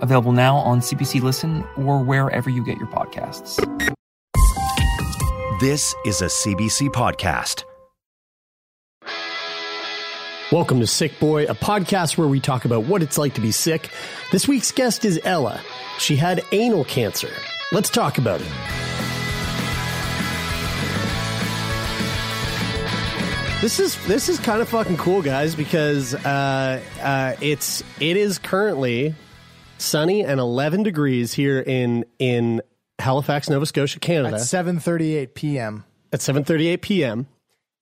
available now on CBC Listen or wherever you get your podcasts. This is a CBC podcast. Welcome to Sick Boy, a podcast where we talk about what it's like to be sick. This week's guest is Ella. She had anal cancer. Let's talk about it. This is this is kind of fucking cool, guys, because uh, uh, it's it is currently sunny and 11 degrees here in in Halifax, Nova Scotia, Canada, At 7:38 p.m. at 7:38 p.m.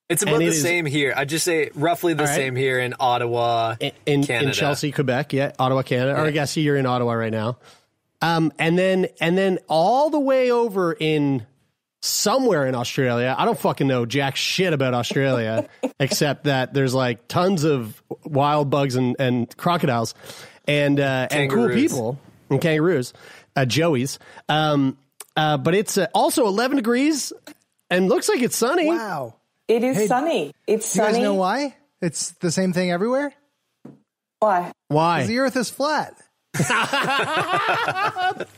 It's about And the it is- same here. I'd just say roughly the All right. same here in Ottawa, in, in, in Chelsea, Quebec, yeah, Ottawa, Canada. Or I guess you're in Ottawa right now. Um, and then and then all the way over in somewhere in Australia. I don't fucking know jack shit about Australia, except that there's like tons of wild bugs and, and crocodiles and uh, and cool people and kangaroos, uh, joeys. Um, uh, but it's uh, also 11 degrees and looks like it's sunny. Wow. It is Hey, sunny. It's Do you guys know why? It's the same thing everywhere? Why? Why? 'Cause the earth is flat.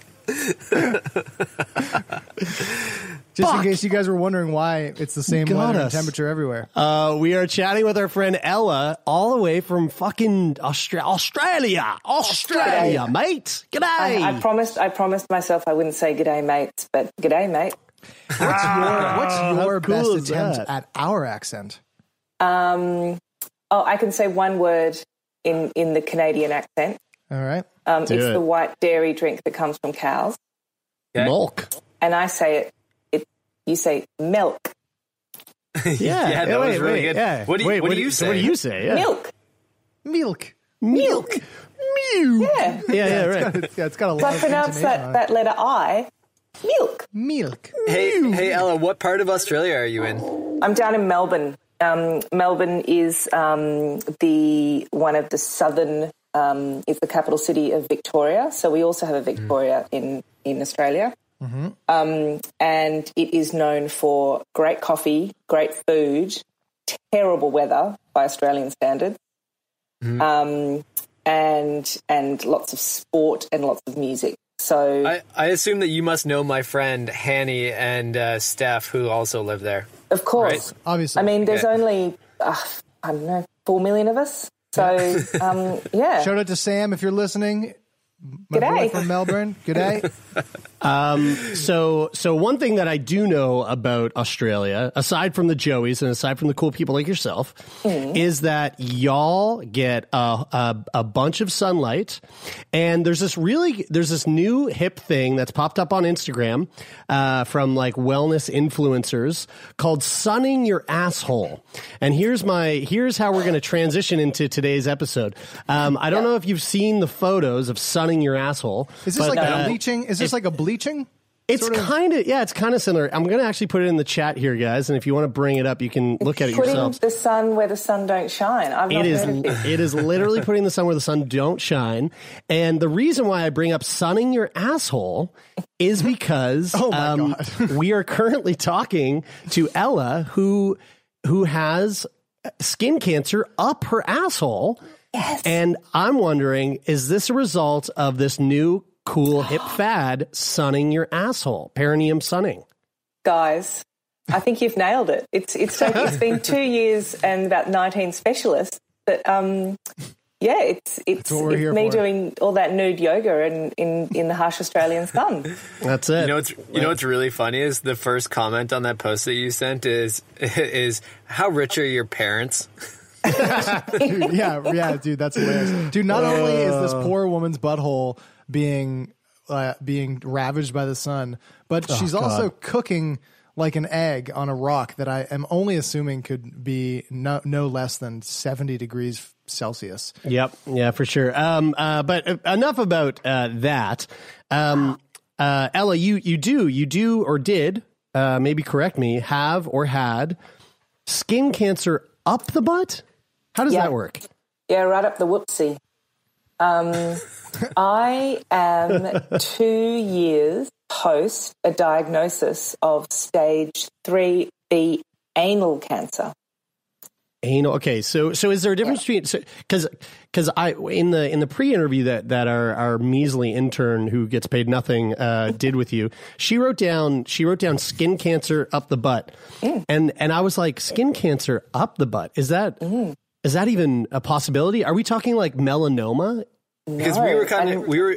Just in case you guys were wondering why it's the same Got weather and us. temperature everywhere. Uh, we are chatting with our friend Ella, all the way from fucking Austra- Australia, Australia, G'day. mate. G'day. I, I promised. I promised myself I wouldn't say "g'day, mates," but "g'day, mate." What's your, what's your cool best is attempt that? at our accent? Um, oh, I can say one word in in the Canadian accent. All right. Um, it's it. the white dairy drink that comes from cows, Okay. Milk. and I say it. It you say milk, Yeah, Yeah, that was really good. Yeah. What do you- Wait, what do you so What do say? you say? Yeah. milk. Milk. Milk. Mew. Yeah. Yeah, yeah, right. It's, yeah, it's got a So lot I of pronounce intonation on that it. that letter I. Milk. Milk. Hey, hey, Ella, what part of Australia are you in? I'm down in Melbourne. Um, Melbourne is um, the one of the southern. Um, it's the capital city of Victoria. So we also have a Victoria in in Australia, um, and it is known for great coffee, great food, terrible weather by Australian standards, um, and and lots of sport and lots of music. So I, I assume that you must know my friend Hanny and uh, Steph, who also live there. of course, Obviously. I mean, there's Yeah. only uh, I don't know four million of us. So um, yeah, Shout out to Sam if you're listening. My G'day. from Melbourne. Good day. So, so one thing that I do know about Australia, aside from the Joeys and aside from the cool people like yourself, is that y'all get a, a, a bunch of sunlight, and there's this really there's this new hip thing that's popped up on Instagram uh, from like wellness influencers called sunning your asshole. And here's my here's how we're going to transition into today's episode. Um, I don't know if you've seen the photos of sunning your asshole. Is this but, like uh, bleaching? Is this like a bleaching? It's sort of- kind of yeah, it's kind of similar. I'm going to actually put it in the chat here, guys, and if you want to bring it up, you can look at it putting yourselves. the sun where the sun don't shine. I've not It is heard of this. it is literally putting the sun where the sun don't shine. And the reason why I bring up sunning your asshole is because Oh um, we are currently talking to Ella who who has skin cancer up her asshole. Yes. And I'm wondering, is this a result of this new cool hip fad, sunning your asshole, perineum sunning? Guys, I think you've nailed it. It's it's taken, it's been two years and about 19 specialists, but um, yeah, it's it's, it's me for. doing all that nude yoga in, in, in the harsh Australian sun. That's it. You know what's you know what's really funny is the first comment on that post that you sent is is how rich are your parents? Dude, yeah, yeah, dude, that's hilarious. Dude, not only is this poor woman's butthole being uh, being ravaged by the sun, but she's also cooking like an egg on a rock that I am only assuming could be no, no less than 70 degrees Celsius. Yep. Yeah, for sure. Um, uh, but uh, enough about uh, that. Um, uh, Ella, you you do you do or did uh, maybe correct me have or had skin cancer up the butt. How does Yeah. that work? Yeah, right up the whoopsie. Um, I am two years post a diagnosis of stage 3B anal cancer. Anal. Okay, so so is there a difference between because because I in the in the pre-interview that that our our measly intern who gets paid nothing uh, did with you, she wrote down she wrote down skin cancer up the butt, and and I was like skin cancer up the butt is that is that even a possibility? Are we talking like melanoma? Because we were kind of we were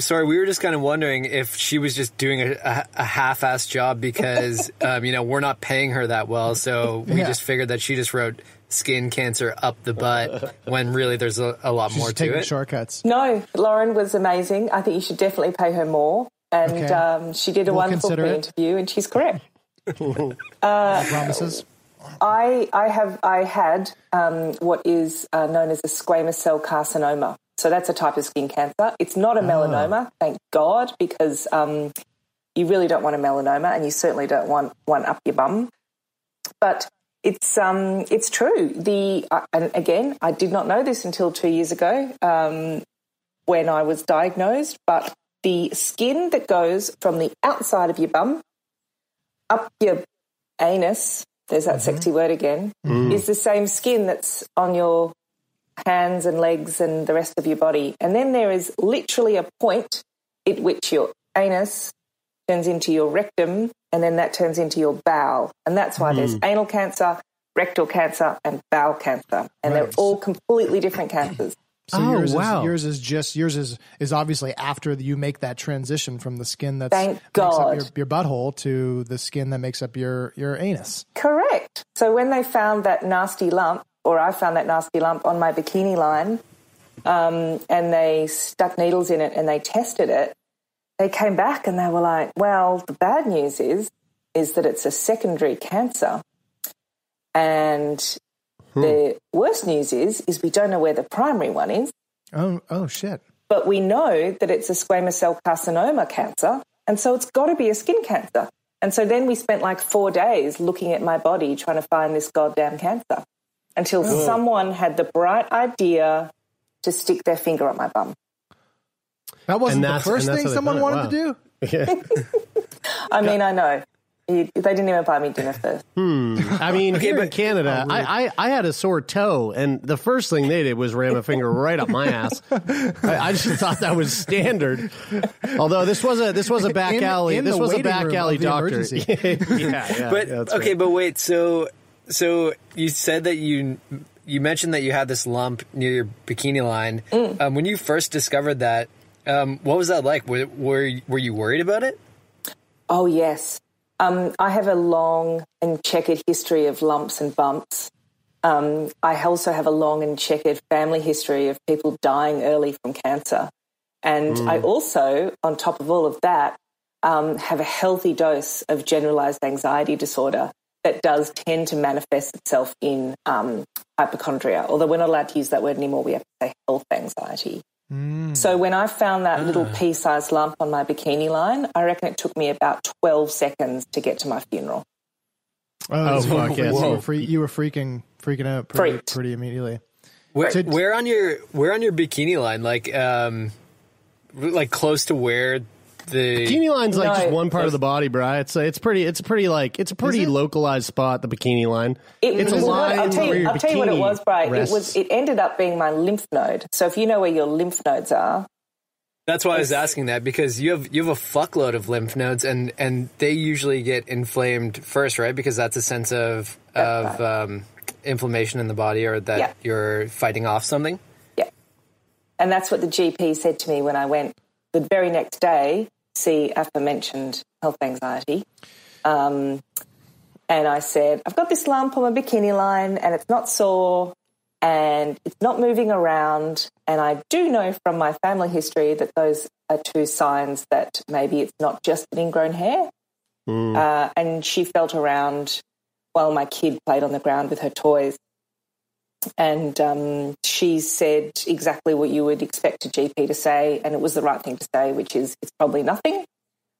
sorry we were just kind of wondering if she was just doing a, a, a half-ass job because um, you know we're not paying her that well, so we Yeah. just figured that she just wrote skin cancer up the butt when really there's a, a lot She's more to it. shortcuts. No, Lauren was amazing. I think you should definitely pay her more. And Okay. um, she did a We'll wonderful pre-interview, and she's correct. Promises. I I have I had um, what is uh, known as a squamous cell carcinoma. So that's a type of skin cancer. It's not a melanoma, thank God, because um, you really don't want a melanoma, and you certainly don't want one up your bum. But it's um, it's true. The uh, and again, I did not know this until two years ago um, when I was diagnosed. But the skin that goes from the outside of your bum up your anus, there's that mm-hmm. sexy word again, mm. is the same skin that's on your hands and legs and the rest of your body. And then there is literally a point at which your anus turns into your rectum and then that turns into your bowel. And that's why there's mm. anal cancer, rectal cancer, and bowel cancer. And they're all completely different cancers. So Oh, yours wow. is yours is just yours is is obviously after you make that transition from the skin that's Thank makes up God. your, your butthole to the skin that makes up your your anus. Correct. So when they found that nasty lump, or I found that nasty lump on my bikini line, um, and they stuck needles in it and they tested it, they came back and they were like, "Well, the bad news is, is that it's a secondary cancer, and Hmm. the worst news is, is we don't know where the primary one is, Oh oh shit. but we know that it's a squamous cell carcinoma cancer, and so it's got to be a skin cancer." And so then we spent like four days looking at my body trying to find this goddamn cancer until someone had the bright idea to stick their finger up my bum. That wasn't the first thing someone wanted Wow. to do. I mean, I know. You- They didn't even buy me dinner first. I mean, here in Canada, I, I, I had a sore toe, and the first thing they did was ram a finger right up my ass. I, I just thought that was standard. Although this was a this was a back In- alley. in this was a back alley doctor. emergency. yeah, yeah, but yeah, okay, right. but wait. So so you said that you you mentioned that you had this lump near your bikini line. Mm. Um, when you first discovered that, um, what was that like? Were, were were you worried about it? Oh, yes. Um, I have a long and checkered history of lumps and bumps. Um, I also have a long and checkered family history of people dying early from cancer. And I also, on top of all of that, um, have a healthy dose of generalized anxiety disorder that does tend to manifest itself in um, hypochondria. Although we're not allowed to use that word anymore, we have to say health anxiety. So when I found that little pea-sized lump on my bikini line, I reckon it took me about 12 seconds to get to my funeral. Oh, so fuck, you, were free, you were freaking freaking out pretty, Freaked. pretty immediately. Where, So- where on your where on your bikini line? Like um, like close to where the Bikini line's like No, just one part of the body, bro. It's it's pretty it's pretty like it's a pretty it? localized spot. The bikini line. It it's a was- line I'll tell where you, your I'll tell you what it bikini was, Brian. It was. It ended up being my lymph node. So if you know where your lymph nodes are, That's why I was asking that because you have you have a fuckload of lymph nodes and and they usually get inflamed first, right? Because that's a sense of of um, inflammation in the body or that Yeah. you're fighting off something. yeah, and that's what the GP said to me when I went the very next day. See aforementioned health anxiety. Um, and I said, I've got this lump on my bikini line and it's not sore and it's not moving around. And I do know from my family history that those are two signs that maybe it's not just an ingrown hair. Uh, and she felt around while my kid played on the ground with her toys. And um, she said exactly what you would expect a GP to say, and it was the right thing to say, which is it's probably nothing.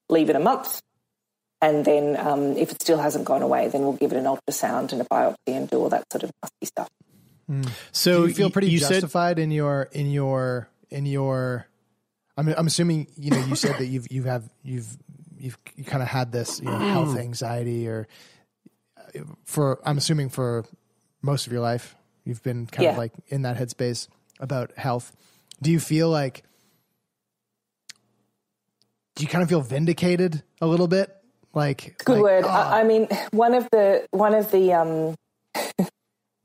leave it a month. And then um, if it still hasn't gone away, then we'll give it an ultrasound and a biopsy and do all that sort of nasty stuff. So Do you feel pretty you said justified in your in your in your. I mean, I'm assuming you know you said that you've you have you've you've you kind of had this you know, health anxiety or uh, for I'm assuming for most of your life you've been kind of like in that headspace about health. Do you feel like do you kind of feel vindicated a little bit? Like Good like, word. oh, I, I mean, one of the one of the um,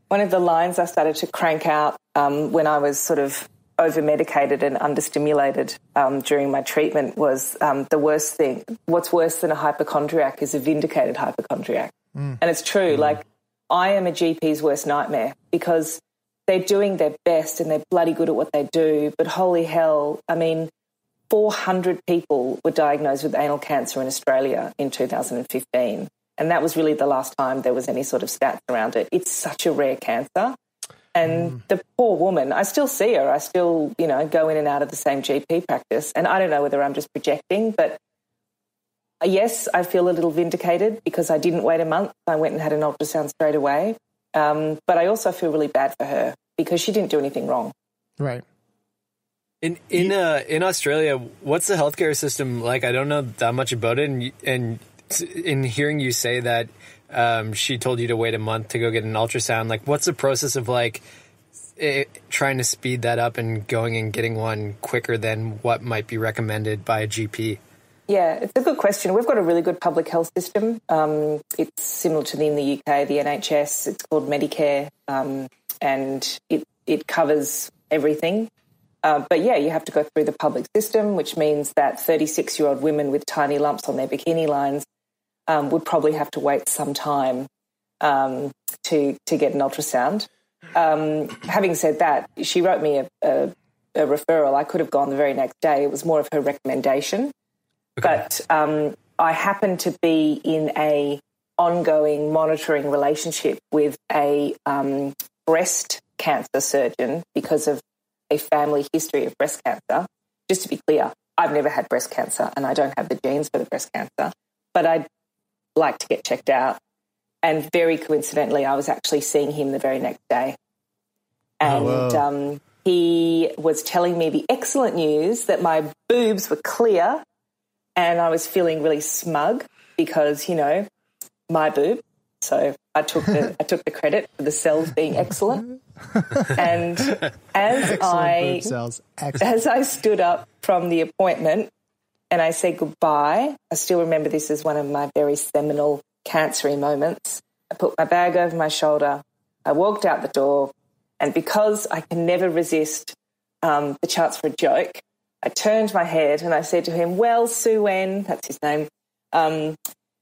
one of the lines I started to crank out um, when I was sort of over medicated and understimulated um, during my treatment was um, the worst thing. What's worse than a hypochondriac is a vindicated hypochondriac, and it's true. Like I am a GP's worst nightmare because they're doing their best and they're bloody good at what they do. But holy hell, I mean, 400 people were diagnosed with anal cancer in Australia in 2015. And that was really the last time there was any sort of stats around it. It's such a rare cancer. And hmm. the poor woman, I still see her. I still, you know, go in and out of the same GP practice. And I don't know whether I'm just projecting, but yes, I feel a little vindicated because I didn't wait a month. I went and had an ultrasound straight away. Um, but I also feel really bad for her because she didn't do anything wrong. right. In in uh, in Australia, what's the healthcare system like? I don't know that much about it, and and in hearing you say that um, she told you to wait a month to go get an ultrasound, like what's the process of like eh, trying to speed that up and going and getting one quicker than what might be recommended by a GP? Yeah, it's a good question. We've got a really good public health system. Um, it's similar to the in the UK, the NHS. It's called Medicare, um, and it it covers everything. Uh, but yeah, you have to go through the public system, which means that 36 year old women with tiny lumps on their bikini lines um, would probably have to wait some time um, to to get an ultrasound. Um, having said that, she wrote me a, a, a referral. I could have gone the very next day. It was more of her recommendation but um, I happen to be in a ongoing monitoring relationship with a um, breast cancer surgeon because of a family history of breast cancer. Just to be clear, I've never had breast cancer and I don't have the genes for the breast cancer, but I'd like to get checked out. And very coincidentally, I was actually seeing him the very next day. And um, he was telling me the excellent news that my boobs were clear and I was feeling really smug because you know my boob. So I took the I took the credit for the cells being excellent. And as Excellent I. As I stood up from the appointment and I said goodbye, I still remember this as one of my very seminal cancery moments. I put my bag over my shoulder. I walked out the door, and because I can never resist um, the chance for a joke, I turned my head and I said to him, Well, Sue Wen, that's his name, um,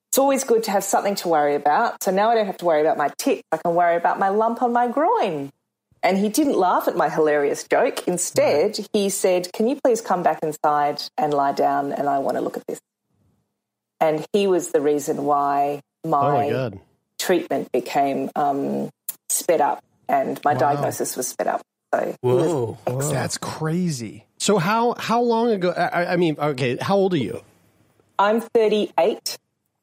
it's always good to have something to worry about. So now I don't have to worry about my tits. I can worry about my lump on my groin. And he didn't laugh at my hilarious joke. Instead, he said, Can you please come back inside and lie down? And I want to look at this. And he was the reason why Oh my, my god. treatment became um, sped up and my diagnosis was sped up. So he was Whoa. That's crazy. So how how long ago? I, I mean, okay, how old are you? I'm 38.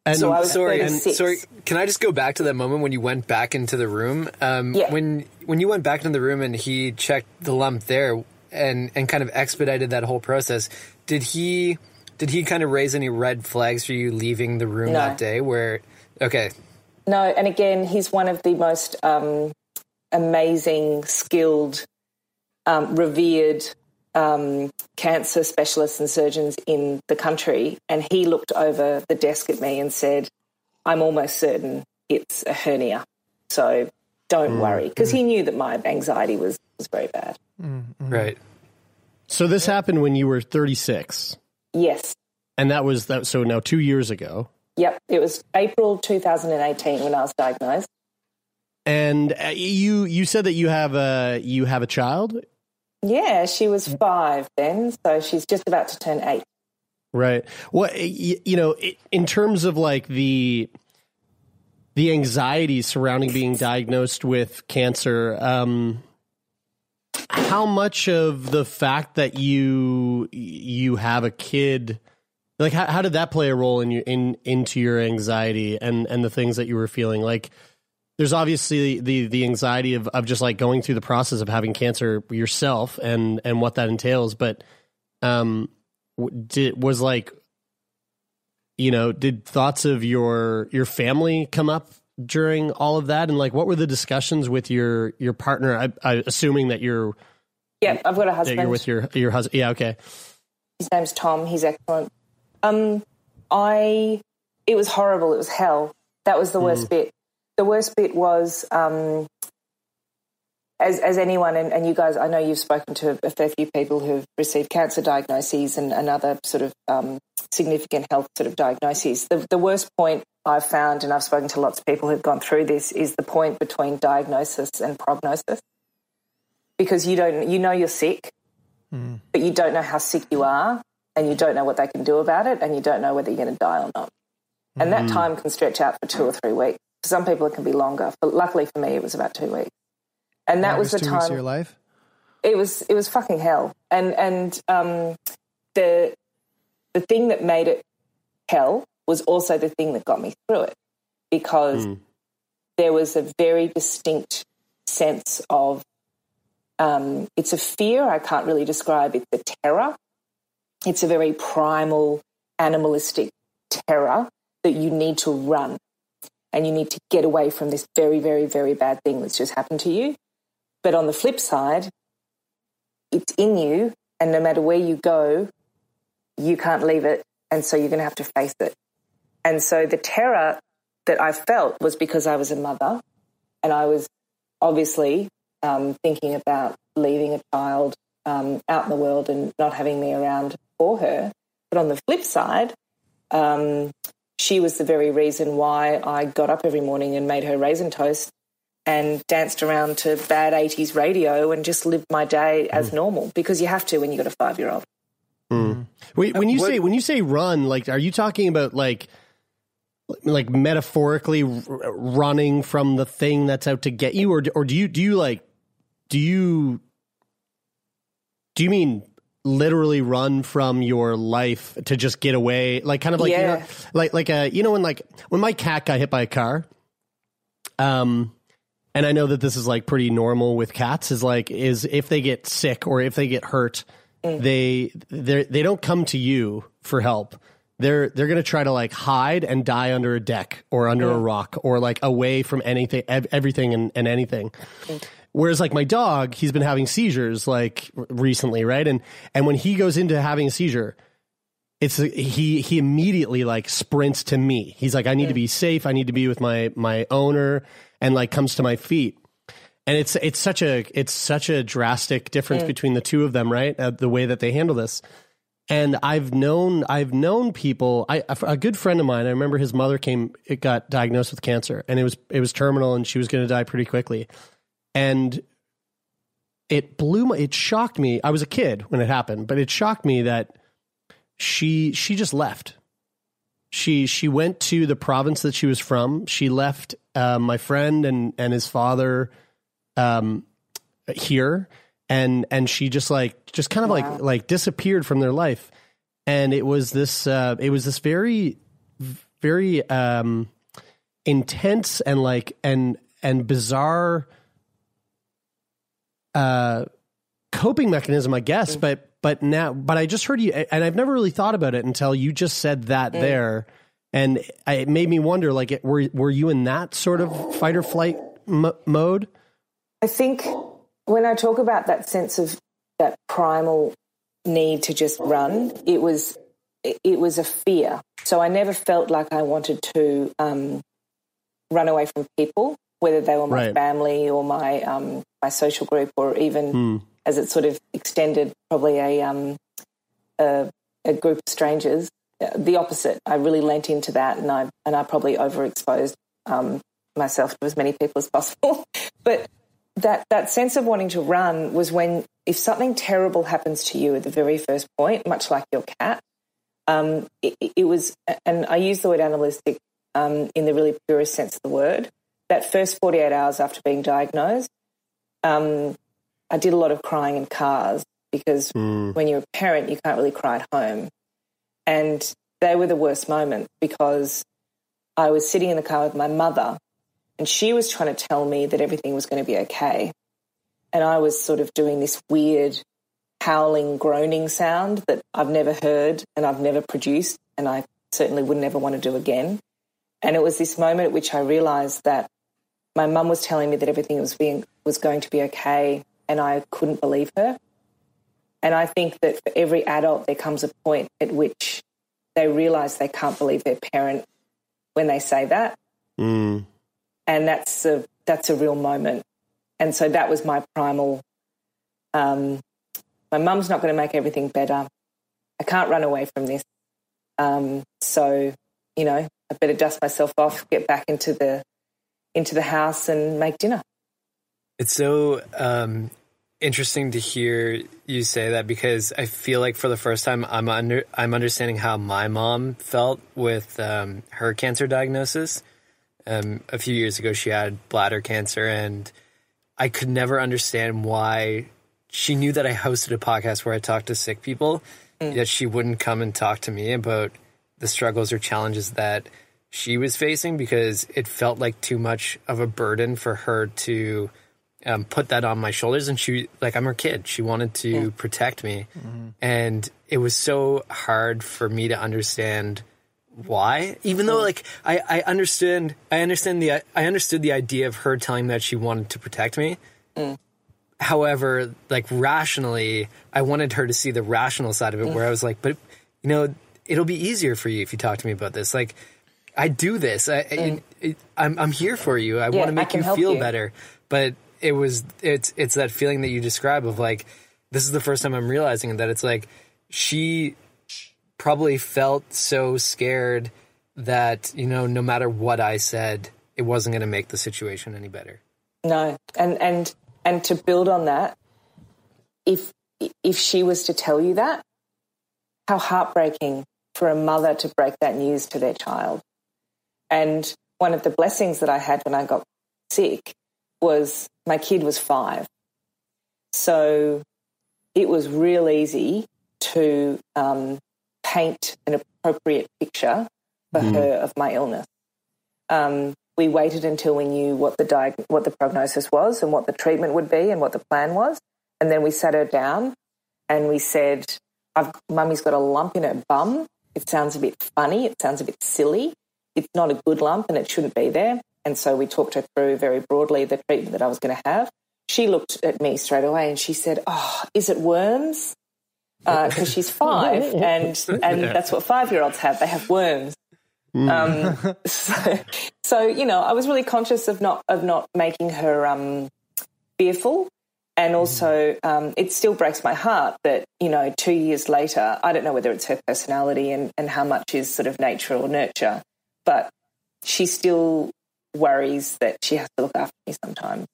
And So I was sorry, and sorry. Can I just go back to that moment when you went back into the room? Um, Yeah. When when you went back into the room and he checked the lump there and and kind of expedited that whole process, did he did he kind of raise any red flags for you leaving the room No. that day? Where okay, No, and again, he's one of the most um, amazing, skilled, um, revered um, cancer specialists and surgeons in the country. And he looked over the desk at me and said, I'm almost certain it's a hernia. So don't worry. Because he knew that my anxiety was, was very bad. right. so this happened when you were 36, Yes. and that was that. So now two years ago, Yep. It was April 2018 when I was diagnosed. and uh, you you said that you have a you have a child, Yeah, she was five then. So she's just about to turn eight. right? Well, you know in terms of like the the anxiety surrounding being diagnosed with cancer. Um, how much of the fact that you you have a kid Like how, how did that play a role in you in into your anxiety and and the things that you were feeling? Like there's obviously the the anxiety of of just like going through the process of having cancer yourself and and what that entails, but um did was like you know, did thoughts of your your family come up during all of that? And like what were the discussions with your your partner? I, I assuming that you're yeah i've got a husband you're with your your husband yeah okay. His name's tom. He's excellent. Um i it was horrible. It was hell. That was the worst Mm. bit the worst bit was um as, as anyone, and, and you guys, I know you've spoken to a fair few people who've received cancer diagnoses and, and other sort of um, significant health sort of diagnoses. The, the worst point I've found, and I've spoken to lots of people who've gone through this, is the point between diagnosis and prognosis. Because you don't, you know you're sick, but you don't know how sick you are, and you don't know what they can do about it, and you don't know whether you're going to die or not. And that time can stretch out for two or three weeks. For some people, it can be longer. But luckily for me, it was about two weeks. And that was the two weeks of time your life. it was it was fucking hell and and um the the thing that made it hell was also the thing that got me through it because there was a very distinct sense of um it's a fear i can't really describe it's a terror it's a very primal animalistic terror that you need to run and you need to get away from this very very very bad thing that's just happened to you but on the flip side it's in you, and no matter where you go, you can't leave it, and so you're going to have to face it. And so the terror that I felt was because I was a mother, and I was obviously um, thinking about leaving a child um, out in the world and not having me around for her. But on the flip side, um, she was the very reason why I got up every morning and made her raisin toast and danced around to bad 80s radio and just lived my day as hmm. normal because you have to when you've got a five year old. Hmm. Hmm. Wait, when you say when you say run, like, are you talking about like, like metaphorically r- running from the thing that's out to get you, or or do you do you like, do you do you mean literally run from your life to just get away, like kind of like you know, like like a you know when like when my cat got hit by a car, um. And I know that this is like pretty normal with cats is like is if they get sick or if they get hurt, eh. they they they don't come to you for help. They're they're gonna try to like hide and die under a deck or under a eh. rock or like away from anything, ev- everything and, and anything. Eh. Whereas like my dog, he's been having seizures like recently, right? And and when he goes into having a seizure, it's he he immediately like sprints to me. He's like, I need to be safe. I need to be with my my owner, and like comes to my feet. And it's it's such a it's such a drastic difference between the two of them, right? Uh, the way that they handle this. And I've known I've known people. I a a good friend of mine. I remember his mother came. It got diagnosed with cancer, and it was it was terminal, and she was going to die pretty quickly. And it blew my. It shocked me. I was a kid when it happened, but it shocked me that she she just left. She she went to the province that she was from. She left uh, my friend and and his father um, here, and and she just like just kind of like like disappeared from their life. And it was this uh, it was this very very um, intense and like and and bizarre uh, coping mechanism, I guess. But but now, but I just heard you, and I've never really thought about it until you just said that there, and I- it made me wonder. Like, it- were were you in that sort of fight or flight m- mode? I think when I talk about that sense of that primal need to just run, it was it, it was a fear. So I never felt like I wanted to um, run away from people, whether they were my Right. family or my um, my social group, or even as it sort of extended, probably a um, a, a group of strangers. The opposite. I really lent into that, and I and I probably overexposed um, myself to as many people as possible. but that that sense of wanting to run was when if something terrible happens to you at the very first point, much like your cat, um, it, it was, and I use the word animalistic um, in the really purest sense of the word. That first forty eight hours after being diagnosed, um, I did a lot of crying in cars because when you're a parent, you can't really cry at home. And they were the worst moments because I was sitting in the car with my mother and she was trying to tell me that everything was going to be okay. And I was sort of doing this weird howling, groaning sound that I've never heard and I've never produced, and I certainly would never want to do again. And it was this moment at which I realized that my mum was telling me that everything was being was going to be okay, and I couldn't believe her. And I think that for every adult, there comes a point at which they realize they can't believe their parent when they say that, Mm. and that's a that's a real moment. And so that was my primal. Um, my mum's not going to make everything better. I can't run away from this. Um, so you know, I better dust myself off, get back into the into the house, and make dinner. It's so um, interesting to hear you say that because I feel like for the first time I'm under I'm understanding how my mom felt with um, her cancer diagnosis. Um, a few years ago, she had bladder cancer, and I could never understand why she knew that I hosted a podcast where I talked to sick people, yet she wouldn't come and talk to me about the struggles or challenges that she was facing because it felt like too much of a burden for her to um, put that on my shoulders. And she, like, I'm her kid. She wanted to protect me. Mm-hmm. And it was so hard for me to understand why. Even though like I, I understand i understand the i understood the idea of her telling me that she wanted to protect me. Mm. However like rationally i wanted her to see the rational side of it mm. where i was like but you know it'll be easier for you if you talk to me about this. Like i do this. I, I it, I'm, I'm here for you. I Yeah, want to make you feel you. better. But it was it's it's that feeling that you describe of like this is the first time i'm realizing that it's like she probably felt so scared that you know no matter what i said it wasn't going to make the situation any better. No, and and and to build on that, if if she was to tell you that, how heartbreaking for a mother to break that news to their child. And one of the blessings that I had when I got sick was my kid was five, so it was real easy to um, paint an appropriate picture for her of my illness. Um, we waited until we knew what the diag- what the prognosis was and what the treatment would be and what the plan was, and then we sat her down and we said, I've, "Mummy's got a lump in her bum. It sounds a bit funny. It sounds a bit silly. It's not a good lump, and it shouldn't be there." And so we talked her through very broadly the treatment that I was going to have. She looked at me straight away and she said, "Oh, is it worms?" Because she's five, and and that's what five year olds have. They have worms. Um, so, so you know, I was really conscious of not of not making her um, fearful, and also um, it still breaks my heart that you know two years later, I don't know whether it's her personality and and how much is sort of nature or nurture, but she still worries that she has to look after me sometimes.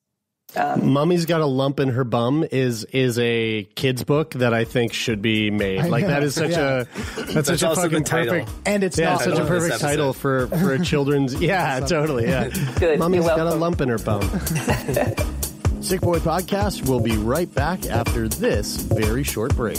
Um, Mummy's got a lump in her bum is is a kids book that I think should be made. I Like know, that is such yeah. a that's, such a also fucking title. perfect And it's yeah, not such a Title of this perfect title for for a children's yeah totally yeah. Good, Mummy's you're got a lump in her bum. Sick Boy Podcast We'll be right back after this very short break.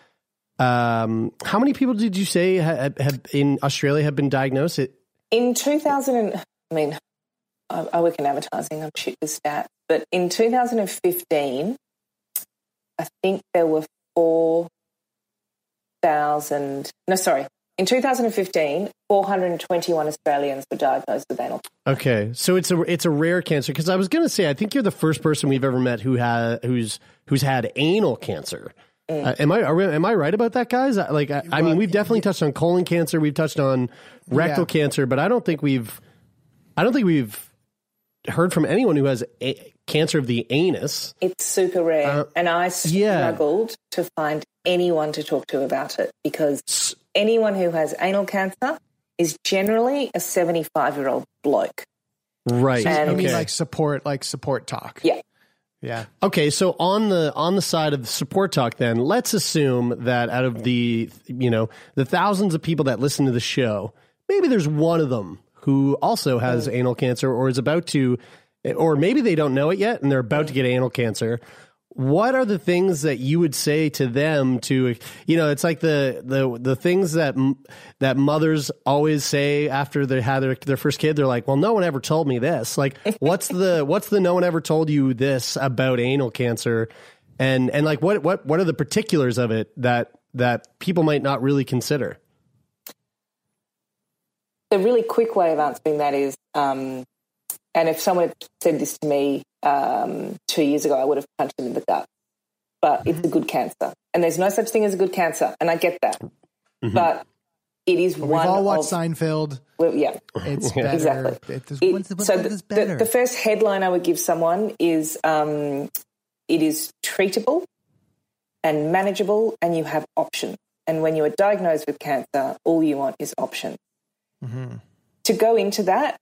um, how many people did you say have, have in Australia have been diagnosed? It, In 2000, and, I mean, I, I work in advertising, I'm shit with stats, but in 2015, I think there were 4,000, no, sorry, in 2015, 421 Australians were diagnosed with anal. okay, so it's a it's a rare cancer because I was going to say I think you're the first person we've ever met who had who's who's had anal cancer. Uh, am I are we, am I right about that, guys? Like I, I mean, we've definitely touched on colon cancer, we've touched on rectal Yeah. cancer, but I don't think we've I don't think we've heard from anyone who has a- cancer of the anus. It's super rare. Uh, and I yeah. struggled to find anyone to talk to about it because anyone who has anal cancer is generally a 75 year old bloke. Right. I And- mean, okay. like support, like support talk. Yeah. Yeah. Okay, so on the on the side of the support talk, then let's assume that out of the you know the thousands of people that listen to the show, maybe there's one of them who also has anal cancer or is about to, or maybe they don't know it yet and they're about to get anal cancer. What are the things that you would say to them to you know it's like the the the things that that mothers always say after they had their, their first kid they're like well no one ever told me this. Like what's the what's the no one ever told you this about anal cancer? And and like what what what are the particulars of it that that people might not really consider? The really quick way of answering that is, um, and if someone said this to me um, two years ago, I would have punched him in the gut. But it's a good cancer, and there's no such thing as a good cancer, and I get that. But it is But one we've all watched of Seinfeld. well, yeah, It's better. Exactly. It- It- what's- what- so the, is the, the first headline I would give someone is um, it is treatable and manageable, and you have options. And when you are diagnosed with cancer, all you want is options. To go into that,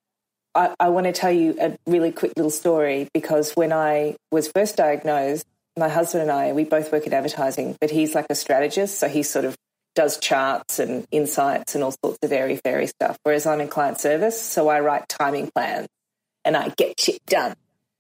I, I want to tell you a really quick little story because when I was first diagnosed, my husband and I, we both work in advertising, but he's like a strategist. So he sort of does charts and insights and all sorts of airy fairy stuff. Whereas I'm in client service, so I write timing plans and I get shit done.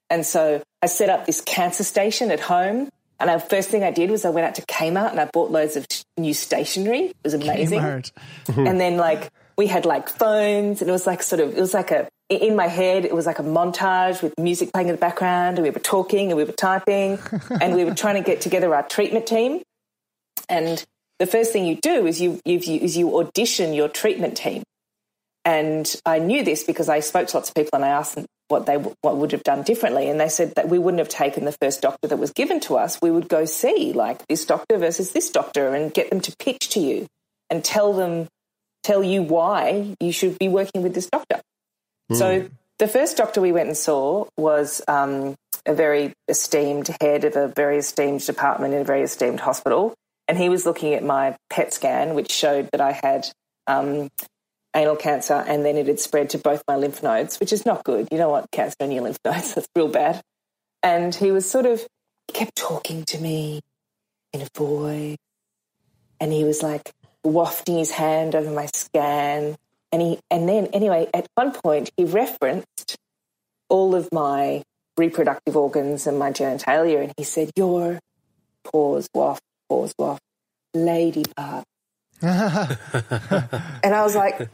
And so I set up this cancer station at home. And the first thing I did was I went out to Kmart and I bought loads of new stationery. It was amazing. And then like we had like phones and it was like sort of, it was like a, in my head, it was like a montage with music playing in the background and we were talking and we were typing and we were trying to get together our treatment team. And the first thing you do is you, you, is you audition your treatment team. And I knew this because I spoke to lots of people and I asked them what they what would have done differently, and they said that we wouldn't have taken the first doctor that was given to us. We would go see like this doctor versus this doctor and get them to pitch to you and tell them tell you why you should be working with this doctor. So the first doctor we went and saw was um, a very esteemed head of a very esteemed department in a very esteemed hospital, and he was looking at my PET scan, which showed that I had um, anal cancer, and then it had spread to both my lymph nodes, which is not good. You don't want cancer in your lymph nodes; that's real bad. And he was sort of he kept talking to me in a voice, and he was like wafting his hand over my scan, and he and then anyway, at one point he referenced all of my reproductive organs and my genitalia, and he said, "Your pause waff, pause waff, lady part." And I was like, "Eh."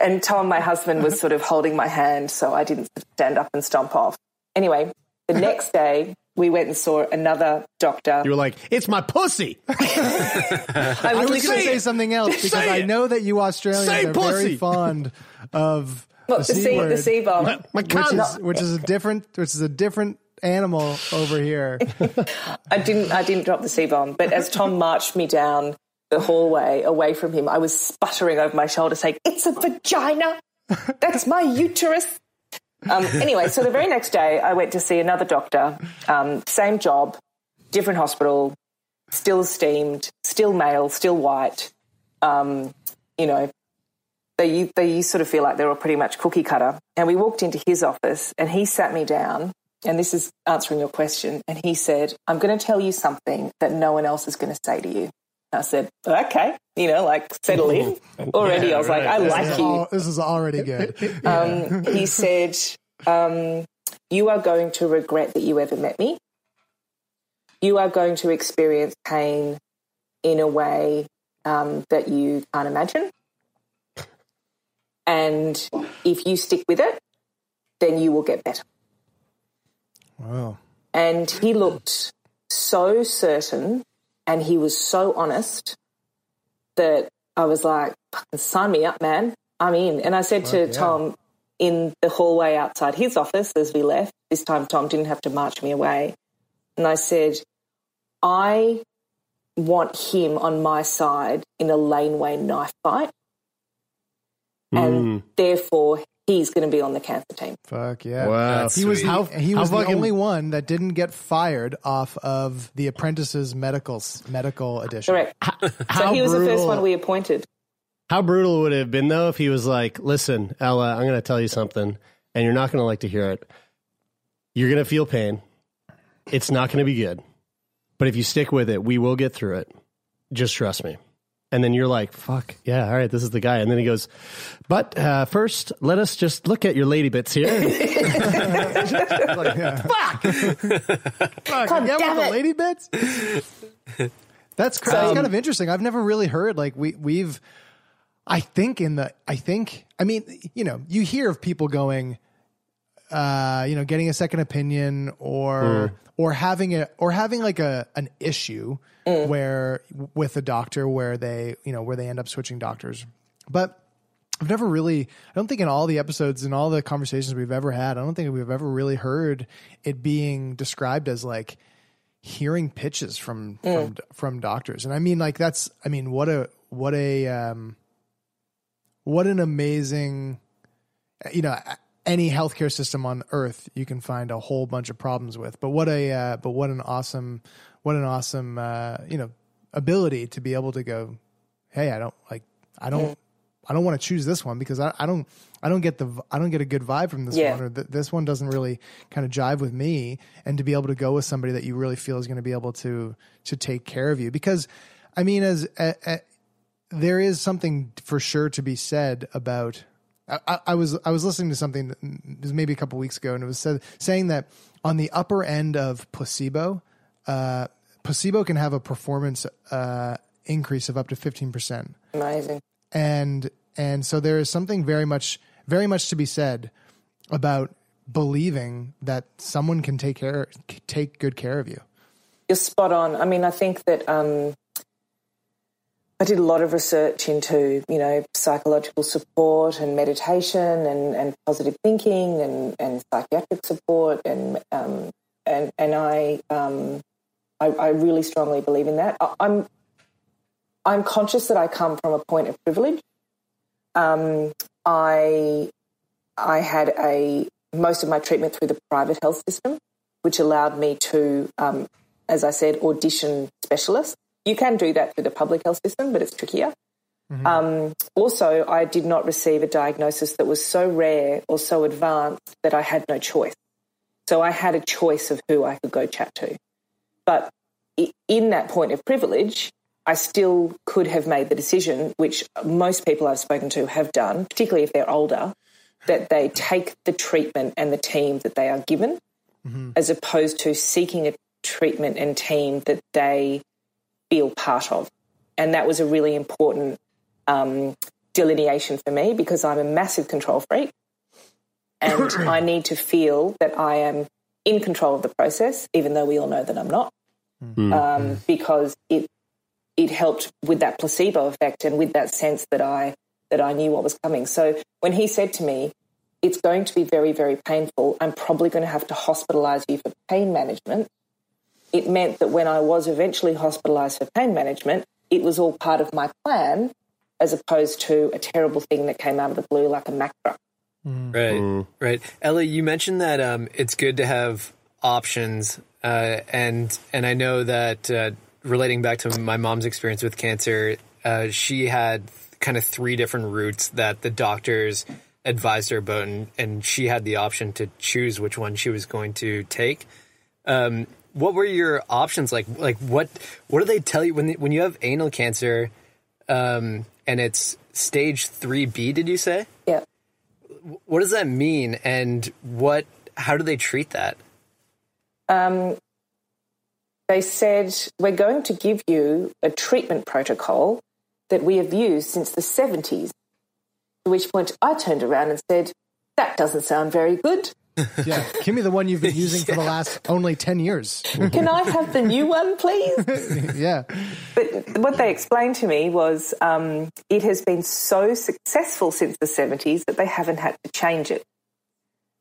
and Tom, my husband, was sort of holding my hand, so I didn't stand up and stomp off. Anyway, the next day we went and saw another doctor. you were like it's my pussy I I was was going to say something else because Say I know that you Australians Say are pussy. very fond of Look, the the C C, word, the C bomb. my which is which is a different which is a different animal over here. I didn't. I didn't drop the C bomb, But as Tom marched me down the hallway away from him, I was sputtering over my shoulder, saying, "It's a vagina. That's my uterus." Um, anyway, so the very next day, I went to see another doctor. Um, same job, different hospital, still esteemed, still male, still white. Um, you know, they they sort of feel like they're all pretty much cookie cutter. And we walked into his office, and he sat me down. And this is answering your question. And he said, "I'm going to tell you something that no one else is going to say to you." I said, "Okay," you know, like settle in. Already, I was like, "I This like you." al- this is already good. Um, he said, um, You are going to regret that you ever met me. You are going to experience pain in a way um, that you can't imagine. And if you stick with it, then you will get better. Wow. And he looked so certain and he was so honest that I was like, sign me up, man. I'm in. And I said to Tom in the hallway outside his office as we left, this time Tom didn't have to march me away. And I said, I want him on my side in a laneway knife fight. And hmm. therefore, he's going to be on the cancer team. Fuck yeah! Wow. he was How- he how the fucking- only one that didn't get fired off of the Apprentice's medical medical edition. Correct. so how he was the first one we appointed. How brutal would it have been though if he was like, "Listen, Ella, I'm going to tell you something, and you're not going to like to hear it. You're going to feel pain. It's not going to be good, but if you stick with it, we will get through it. Just trust me." And then you're like, "Fuck yeah, all right, this is the guy." And then he goes, "But uh, first, let us just look at your lady bits here." Like, yeah. Fuck! Fuck! God yeah, with damn the lady bits. That's cr- that's kind of interesting. I've never really heard like we we've. I think in the I think I mean you know you hear of people going, uh, you know, getting a second opinion or or having a or having like a an issue where with a doctor where they you know where they end up switching doctors, but. I've never really, I don't think in all the episodes and all the conversations we've ever had, I don't think we've ever really heard it being described as like hearing pitches from from from doctors. And I mean like that's I mean what a what a um what an amazing you know any healthcare system on earth you can find a whole bunch of problems with. But what a uh, but what an awesome what an awesome uh you know ability to be able to go hey, I don't like I don't I don't want to choose this one because I, I don't I don't get the I don't get a good vibe from this Yeah. one or th- this one doesn't really kind of jive with me and to be able to go with somebody that you really feel is going to be able to to take care of you because I mean as a, a, there is something for sure to be said about I, I- was I was listening to something was maybe a couple weeks ago and it was said, saying that on the upper end of placebo uh, placebo can have a performance uh, increase of up to 15% Amazing. and and so there is something very much very much to be said about believing that someone can take care take good care of you You're spot on. I mean, I think that um, I did a lot of research into, you know, psychological support and meditation and, and positive thinking and, and psychiatric support and um, and and I, um, I I really strongly believe in that. I, I'm I'm conscious that I come from a point of privilege. Um, I I had a most of my treatment through the private health system, which allowed me to, um, as I said, audition specialists. You can do that through the public health system, but it's trickier. Um, also, I did not receive a diagnosis that was so rare or so advanced that I had no choice. So I had a choice of who I could go chat to. But in that point of privilege, I still could have made the decision, which most people I've spoken to have done, particularly if they're older, that they take the treatment and the team that they are given, as opposed to seeking a treatment and team that they feel part of. And that was a really important um, delineation for me because I'm a massive control freak and I need to feel that I am in control of the process, even though we all know that I'm not, um, because it it helped with that placebo effect and with that sense that I that I knew what was coming. So when he said to me, "It's going to be very very painful. I'm probably going to have to hospitalize you for pain management," it meant that when I was eventually hospitalized for pain management, it was all part of my plan, as opposed to a terrible thing that came out of the blue like a Mack truck. Right, right. Ellie, you mentioned that um, it's good to have options, uh, and and I know that uh, relating back to my mom's experience with cancer, uh, she had kind of three different routes that the doctors advised her about, and, and she had the option to choose which one she was going to take. Um, what were your options like? Like what what do they tell you when when you have anal cancer, um, and it's stage three B? Did you say? Yeah. What does that mean, and what? How do they treat that? um, they said, We're going to give you a treatment protocol that we have used since the 70s. To which point I turned around and said, That doesn't sound very good. Yeah give me the one you've been using for the last only 10 years Can I have the new one, please? yeah But what they explained to me was um, it has been so successful since the 70s that they haven't had to change it.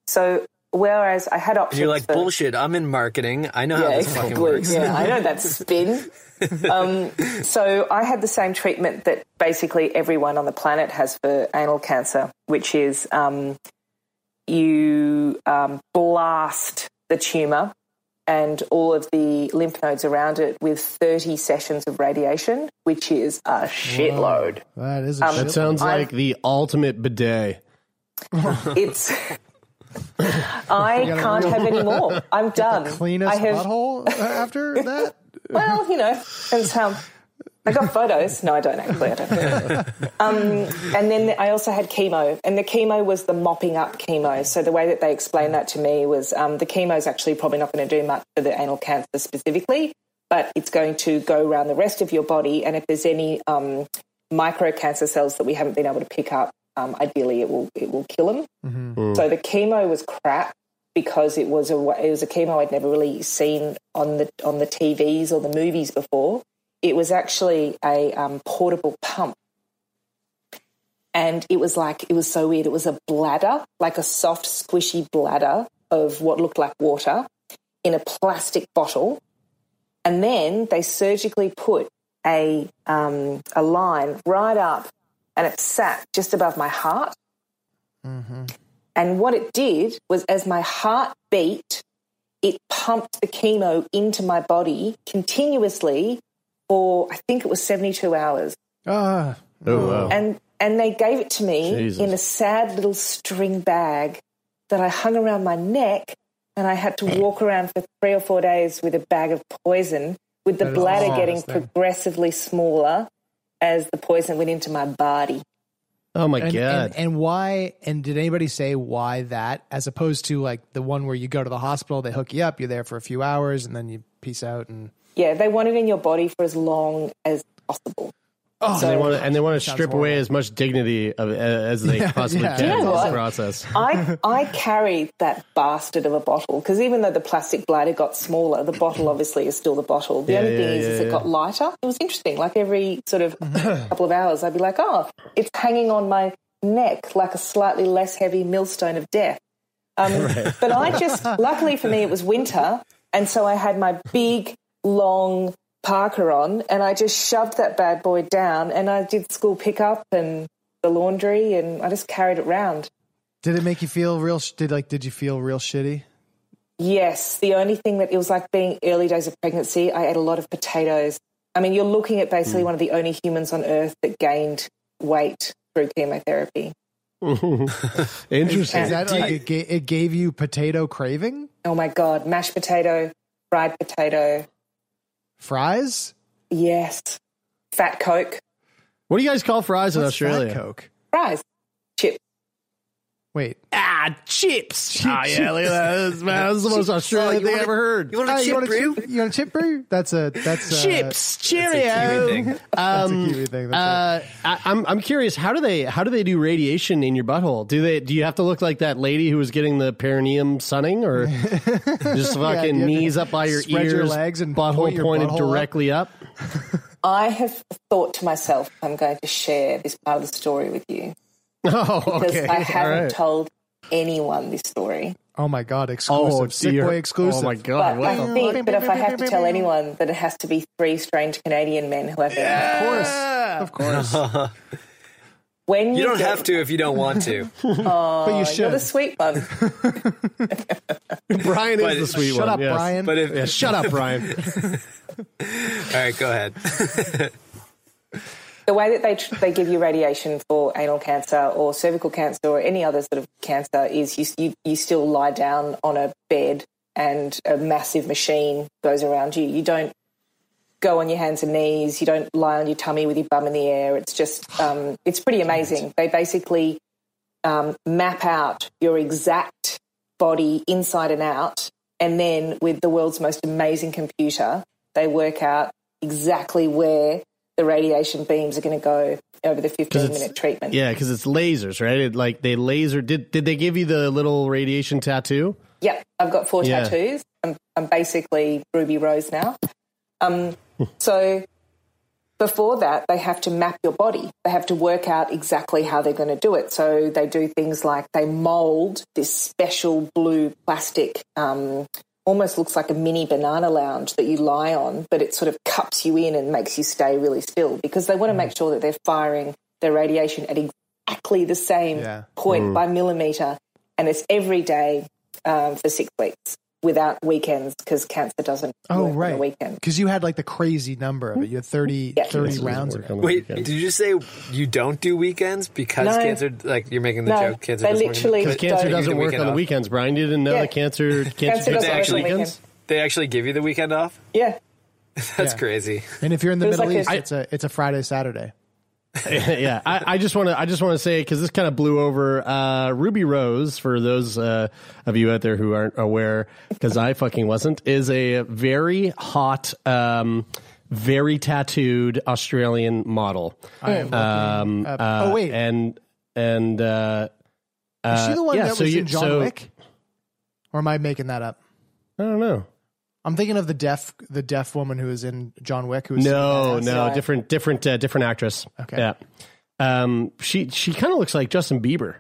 So, whereas I had And options you're like for, bullshit. I'm in marketing. I know how yeah, this fucking works. Yeah, I know that's spin. um, so I had the same treatment that basically everyone on the planet has for anal cancer, which is um, you um, blast the tumor and all of the lymph nodes around it with 30 sessions of radiation, which is a shitload. That is a Um, shit That sounds I- like the ultimate bidet. It's. I You got a can't real- have any more. I'm done. cleanest I have, butthole after that. Well, you know, depends how. I got photos. No, I don't actually. I don't. Um, and then I also had chemo, and the chemo was the mopping up chemo. So the way that they explained that to me was um, the chemo is actually probably not going to do much for the anal cancer specifically, but it's going to go around the rest of your body. And if there's any um, micro cancer cells that we haven't been able to pick up, um, ideally it will it will kill them. Mm-hmm. So the chemo was crap because it was a it was a chemo I'd never really seen on the on the TVs or the movies before. It was actually a um, portable pump, and it was like it was so weird. It was a bladder, like a soft, squishy bladder of what looked like water in a plastic bottle, and then they surgically put a um, a line right up, and it sat just above my heart. Mm-hmm. And what it did was, as my heart beat, it pumped the chemo into my body continuously for I think it was 72 hours. Ah, Oh, wow. And and they gave it to me Jesus. in a sad little string bag that I hung around my neck, and I had to walk around for three or four days with a bag of poison, with the That is bladder getting thing. progressively smaller as the poison went into my body. Oh my and, god. and, and why? And did anybody say why that, as opposed to like the one where you go to the hospital, they hook you up, you're there for a few hours, and then you peace out and Yeah, they want it in your body for as long as possible. Oh, So- and they want to, and they want to Sounds strip away as much dignity of, as they Yeah, possibly yeah. can Do you in know this what? process. I I carried that bastard of a bottle because even though the plastic bladder got smaller, the bottle obviously is still the bottle. The Yeah, only yeah, thing is, is yeah, it got lighter. It was interesting. Like every sort of couple of hours, I'd be like, oh, it's hanging on my neck like a slightly less heavy millstone of death. Um, But I just, luckily for me, it was winter, and so I had my big long parker on, and I just shoved that bad boy down, and I did school pickup and the laundry, and I just carried it round. Did it make you feel real? Did like did you feel real shitty? Yes, the only thing that it was like being early days of pregnancy, I ate a lot of potatoes. I mean, you're looking at basically hmm. one of the only humans on earth that gained weight through chemotherapy. Interesting. Is that like it, ga- it gave you potato craving? Oh my God, mashed potato, fried potato, Fries? yes, fat Coke, What do you guys call fries in Australia? Fat Coke. fries, chip. Wait, Ah, chips. Ah, yeah, look at that. That's, man, that's the most Australian thing I ever heard. You want Ah, a you chip want a brew? chip? You want a chip brew? That's a that's a, Chips, Kiwi Cheerio. thing. That's a Um, Kiwi thing. That's uh, I, I'm I'm curious. How do they how do they do radiation in your butthole? Do they do you have to look like that lady who was getting the perineum sunning, or just fucking have to knees up by your ears, your legs and butthole point your pointed butthole up? directly up? I have thought to myself, I'm going to share this part of the story with you Oh, because okay. I haven't right. told anyone this story. oh my god, oh, exclusive. Oh, Sick boy exclusive. Oh my god! But what I think that if I have to tell anyone, that it has to be three strange Canadian men who have Of course, of course. When you, You don't get- have to if you don't want to. Oh, but you Oh, should. You're the sweet one. Brian But- is the sweet one. Shut one. up, yes. Brian. But if Yeah, shut up, Brian. all right, go ahead. The way that they tr- they give you radiation for anal cancer or cervical cancer or any other sort of cancer is you you, you still lie down on a bed and a massive machine goes around you. You don't go on your hands and knees. You don't lie on your tummy with your bum in the air. It's just um, it's pretty amazing. They basically um, map out your exact body inside and out, and then with the world's most amazing computer, they work out exactly where the radiation beams are going to go over the 15 minute treatment. Yeah, because it's lasers, right? It, like they laser. Did did they give you the little radiation tattoo? Yep, I've got four Yeah. tattoos. I'm, I'm basically Ruby Rose now. Um, so before that, they have to map your body. They have to work out exactly how they're going to do it. So they do things like they mold this special blue plastic, um, almost looks like a mini banana lounge that you lie on, but it sort of cups you in and makes you stay really still because they want to make sure that they're firing their radiation at exactly the same Yeah. point Mm. by millimeter and it's every day um, for six weeks without weekends because cancer doesn't Oh, work right. weekend. Because you had like the crazy number of it. You had 30, 30 rounds of it. Wait, did you say you don't do weekends because No. cancer? Like you're making the No, joke. Cancer they doesn't literally Because cancer don't- doesn't You work the on the weekends, Brian. You didn't know Yeah. that cancer cancer, Cancer doesn't doesn't work work on on the weekends. They actually give you the weekend off. Yeah. That's Yeah. crazy. And if you're in the Middle like East, a- it's a it's a Friday Saturday. yeah, I, I just want to. I just want to say because this kind of blew over. Uh, Ruby Rose, for those uh, of you out there who aren't aware, because I fucking wasn't, is a very hot, um, very tattooed Australian model. I am Um, looking uh, oh, wait. and and uh, Is she uh, the one yeah, that so was you- in John so- Wick? Or am I making that up? I don't know. I'm thinking of the deaf the deaf woman who is in John Wick. Who was No, no, that. different, different, uh, different actress. Okay. Yeah. Um, she she kind of looks like Justin Bieber.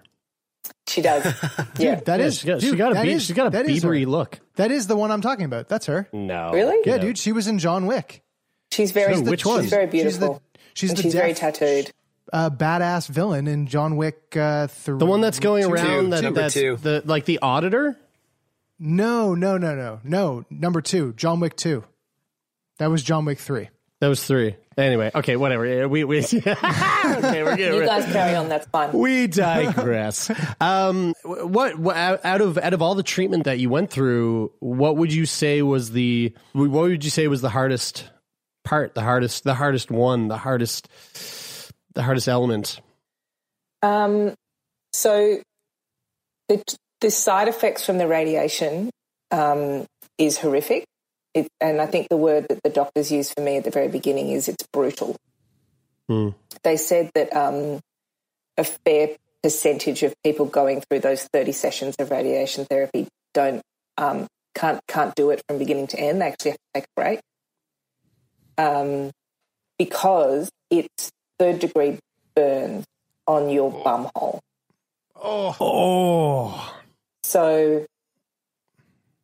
She does. yeah. Dude, that Yeah, is she got, she dude, got a that Bie- is- she's got a Biebery look. That is the one I'm talking about. That's her. No, Really? Yeah, No. dude, she was in John Wick. She's very. So, which one? She's very She's the- beautiful. she's and the she's very deaf- tattooed. Uh, badass villain in John Wick uh, three. The one that's going two- around Two. that Number that's two. the like the auditor. No, no, no, no, no. Number two, John Wick two. That was John Wick three. That was three. Anyway, okay, whatever. We we okay, we're getting You guys carry on. That's fine. we digress. um, what, what out of out of all the treatment that you went through, what would you say was the what would you say was the hardest part, the hardest the hardest one, the hardest the hardest element? Um, so the the side effects from the radiation um, is horrific, it, and I think the word that the doctors used for me at the very beginning is it's brutal. Hmm. They said that um, a fair percentage of people going through those thirty sessions of radiation therapy don't um, can't can't do it from beginning to end. They actually have to take a break um, because it's third degree burns on your bum hole. Oh, So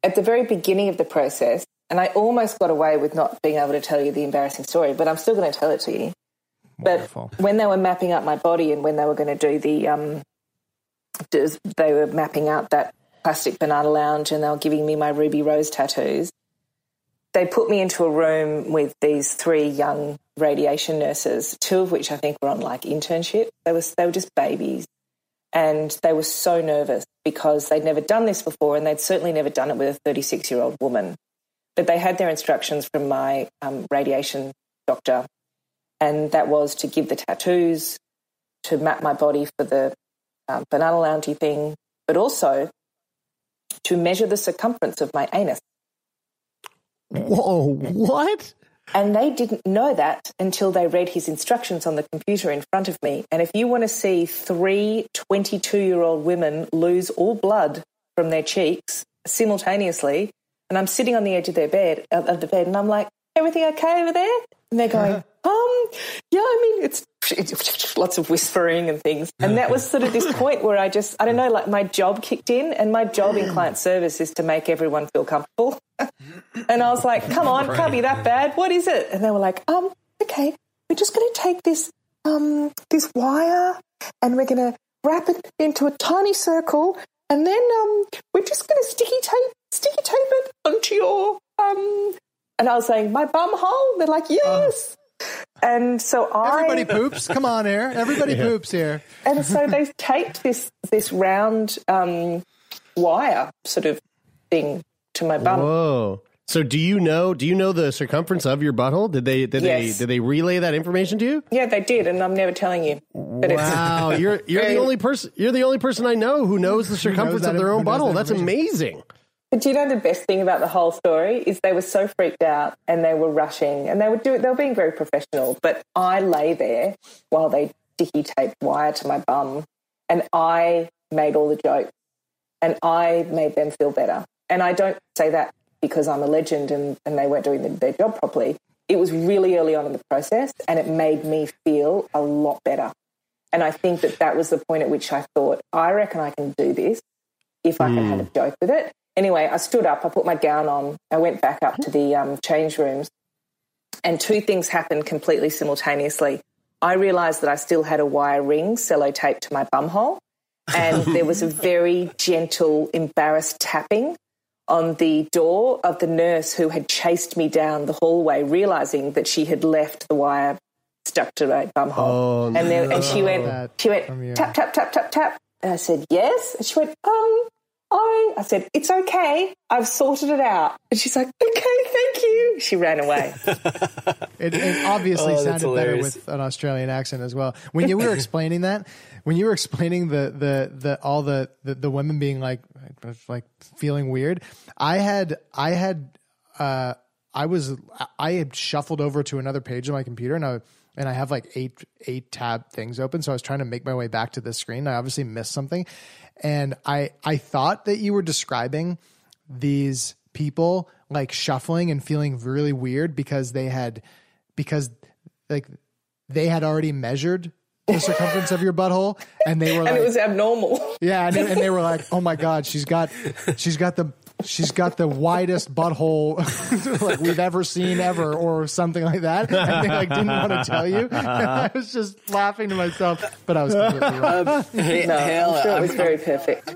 at the very beginning of the process, and I almost got away with not being able to tell you the embarrassing story, but I'm still going to tell it to you. Wonderful. But when they were mapping out my body and when they were going to do the, um, they were mapping out that plastic banana lounge and they were giving me my ruby rose tattoos. They put me into a room with these three young radiation nurses, two of which I think were on like internship. They were they were just babies, and they were so nervous because they'd never done this before, and they'd certainly never done it with a 36 year old woman. But they had their instructions from my um, radiation doctor, and that was to give the tattoos, to map my body for the um, banana loungy thing, but also to measure the circumference of my anus. whoa, what? And they didn't know that until they read his instructions on the computer in front of me. And if you want to see three 22 year old women lose all blood from their cheeks simultaneously, and I'm sitting on the edge of their bed, of the bed, and I'm like, everything okay over there? And they're going, um, yeah, I mean, it's, lots of whispering and things. And that was sort of this point where I just, I don't know, like my job kicked in, and my job in client service is to make everyone feel comfortable. and I was like, come on, can't be that bad. What is it? And they were like, um, okay, we're just going to take this, um, this wire and we're going to wrap it into a tiny circle and then um, we're just going to sticky tape, sticky tape it onto your, um, and I was saying, my bum hole? They're like, yes. and so I. Everybody poops. Come on, air. Everybody poops here. And so they taped this this round um, wire sort of thing to my bum. Whoa. So do you know? Do you know the circumference of your butthole? Did they did Yes. they did they relay that information to you? Yeah, they did, and I'm never telling you. But Wow, it's, you're you're the only person you're the only person I know who knows the circumference that of their own who knows butthole. that That's amazing. But do you know the best thing about the whole story is they were so freaked out and they were rushing and they would do it. They were being very professional. But I lay there while they dicky taped wire to my bum, and I made all the jokes, and I made them feel better. And I don't say that because I'm a legend and, and they weren't doing the, their job properly. It was really early on in the process, and it made me feel a lot better. And I think that that was the point at which I thought, I reckon I can do this if I can have hmm. a joke with it. Anyway, I stood up, I put my gown on, I went back up to the um, change rooms, and two things happened completely simultaneously. I realised that I still had a wire ring sellotaped to my bum hole, and there was a very gentle, embarrassed tapping on the door of the nurse who had chased me down the hallway, realizing that she had left the wire stuck to my bum hole. Oh, and then and she went, she went tap tap tap tap tap. And I said yes. And she went, um, I. I said it's okay. I've sorted it out. And she's like, okay, thank you. She ran away. It, it obviously Oh, sounded better with an Australian accent as well. When you were explaining that, when you were explaining the the the all the the, the women being like like feeling weird, I had I had uh I was I had shuffled over to another page of my computer and I and I have like eight eight tab things open, so I was trying to make my way back to the screen. I obviously missed something, and I I thought that you were describing these people like shuffling and feeling really weird because they had because like they had already measured the circumference of your butthole and they were like and like it was abnormal. yeah and, and they were like oh my god she's got she's got the she's got the widest butthole like we've ever seen ever or something like that and they like didn't want to tell you and i was just laughing to myself but i was completely wrong Um, hey, No, Hale, I'm sure it I'm, was very perfect.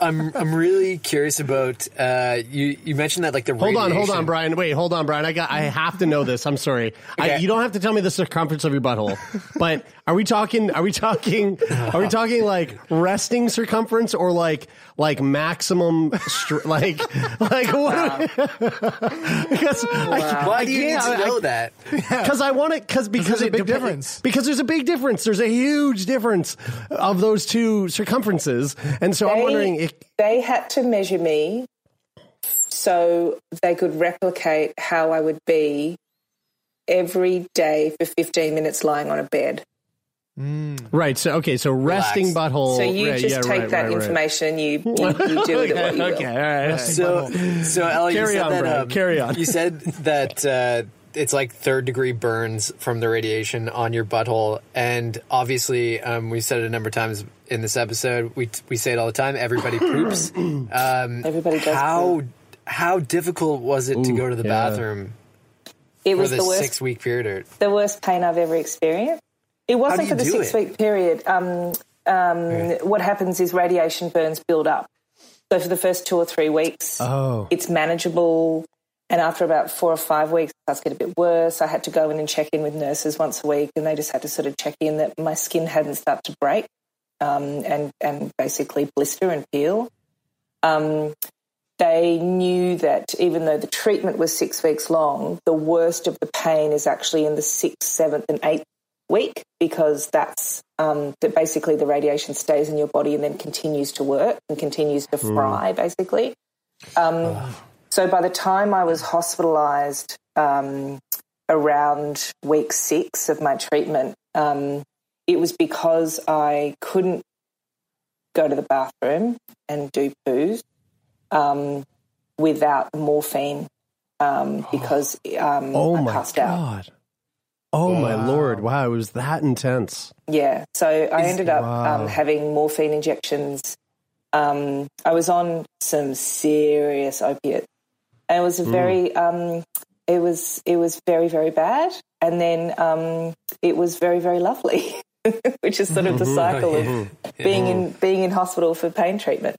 I'm I'm really curious about uh, you. You mentioned that like the Hold on, hold on, Brian. Wait, hold on, Brian. I got. I have to know this. I'm sorry. I, you don't have to tell me the circumference of your butthole. but are we talking? Are we talking? Are we talking like resting circumference or like like maximum? Str- like like what? because I, Why I do you need can't- to I- know that? because I want it because because there's a big depe- difference. Because there's a big difference. There's a huge difference of those two circumferences, and so I'm wondering if they had to measure me so they could replicate how I would be every day for 15 minutes lying on a bed. Right. So okay. So resting Relax. butthole. So you right, just yeah, take right, that right, right. information, you, you, you do with it what you will. okay, all right. So, so Ellie, you Carry said on, that. Brian, um, carry on. You said that uh, it's like third degree burns from the radiation on your butthole, and obviously, um, we said it a number of times in this episode. We we say it all the time. Everybody poops. Um, Everybody does How poop. how difficult was it to go to the yeah. bathroom It was the, the worst, six week period? the worst pain I've ever experienced. It wasn't for the six it? week period. Um, um, What happens is radiation burns build up. So for the first two or three weeks, Oh. it's manageable. And after about four or five weeks, it starts to get a bit worse. I had to go in and check in with nurses once a week, and they just had to sort of check in that my skin hadn't started to break um, and and basically blister and peel. Um, they knew that even though the treatment was six weeks long, the worst of the pain is actually in the sixth, seventh, and eighth week because that's um, that basically the radiation stays in your body and then continues to work and continues to fry, basically. Um, so by the time I was hospitalized um, around week six of my treatment, um, it was because I couldn't go to the bathroom and do poos um, without morphine um, because um, Oh I passed out. God. Oh my lord! Wow, it was that intense. Yeah, so I ended up Wow. um, having morphine injections. Um, I was on some serious opiates, and it was a very, um, it was, it was very, very bad. And then um, it was very, very lovely, which is sort of the cycle of being in being in hospital for pain treatment.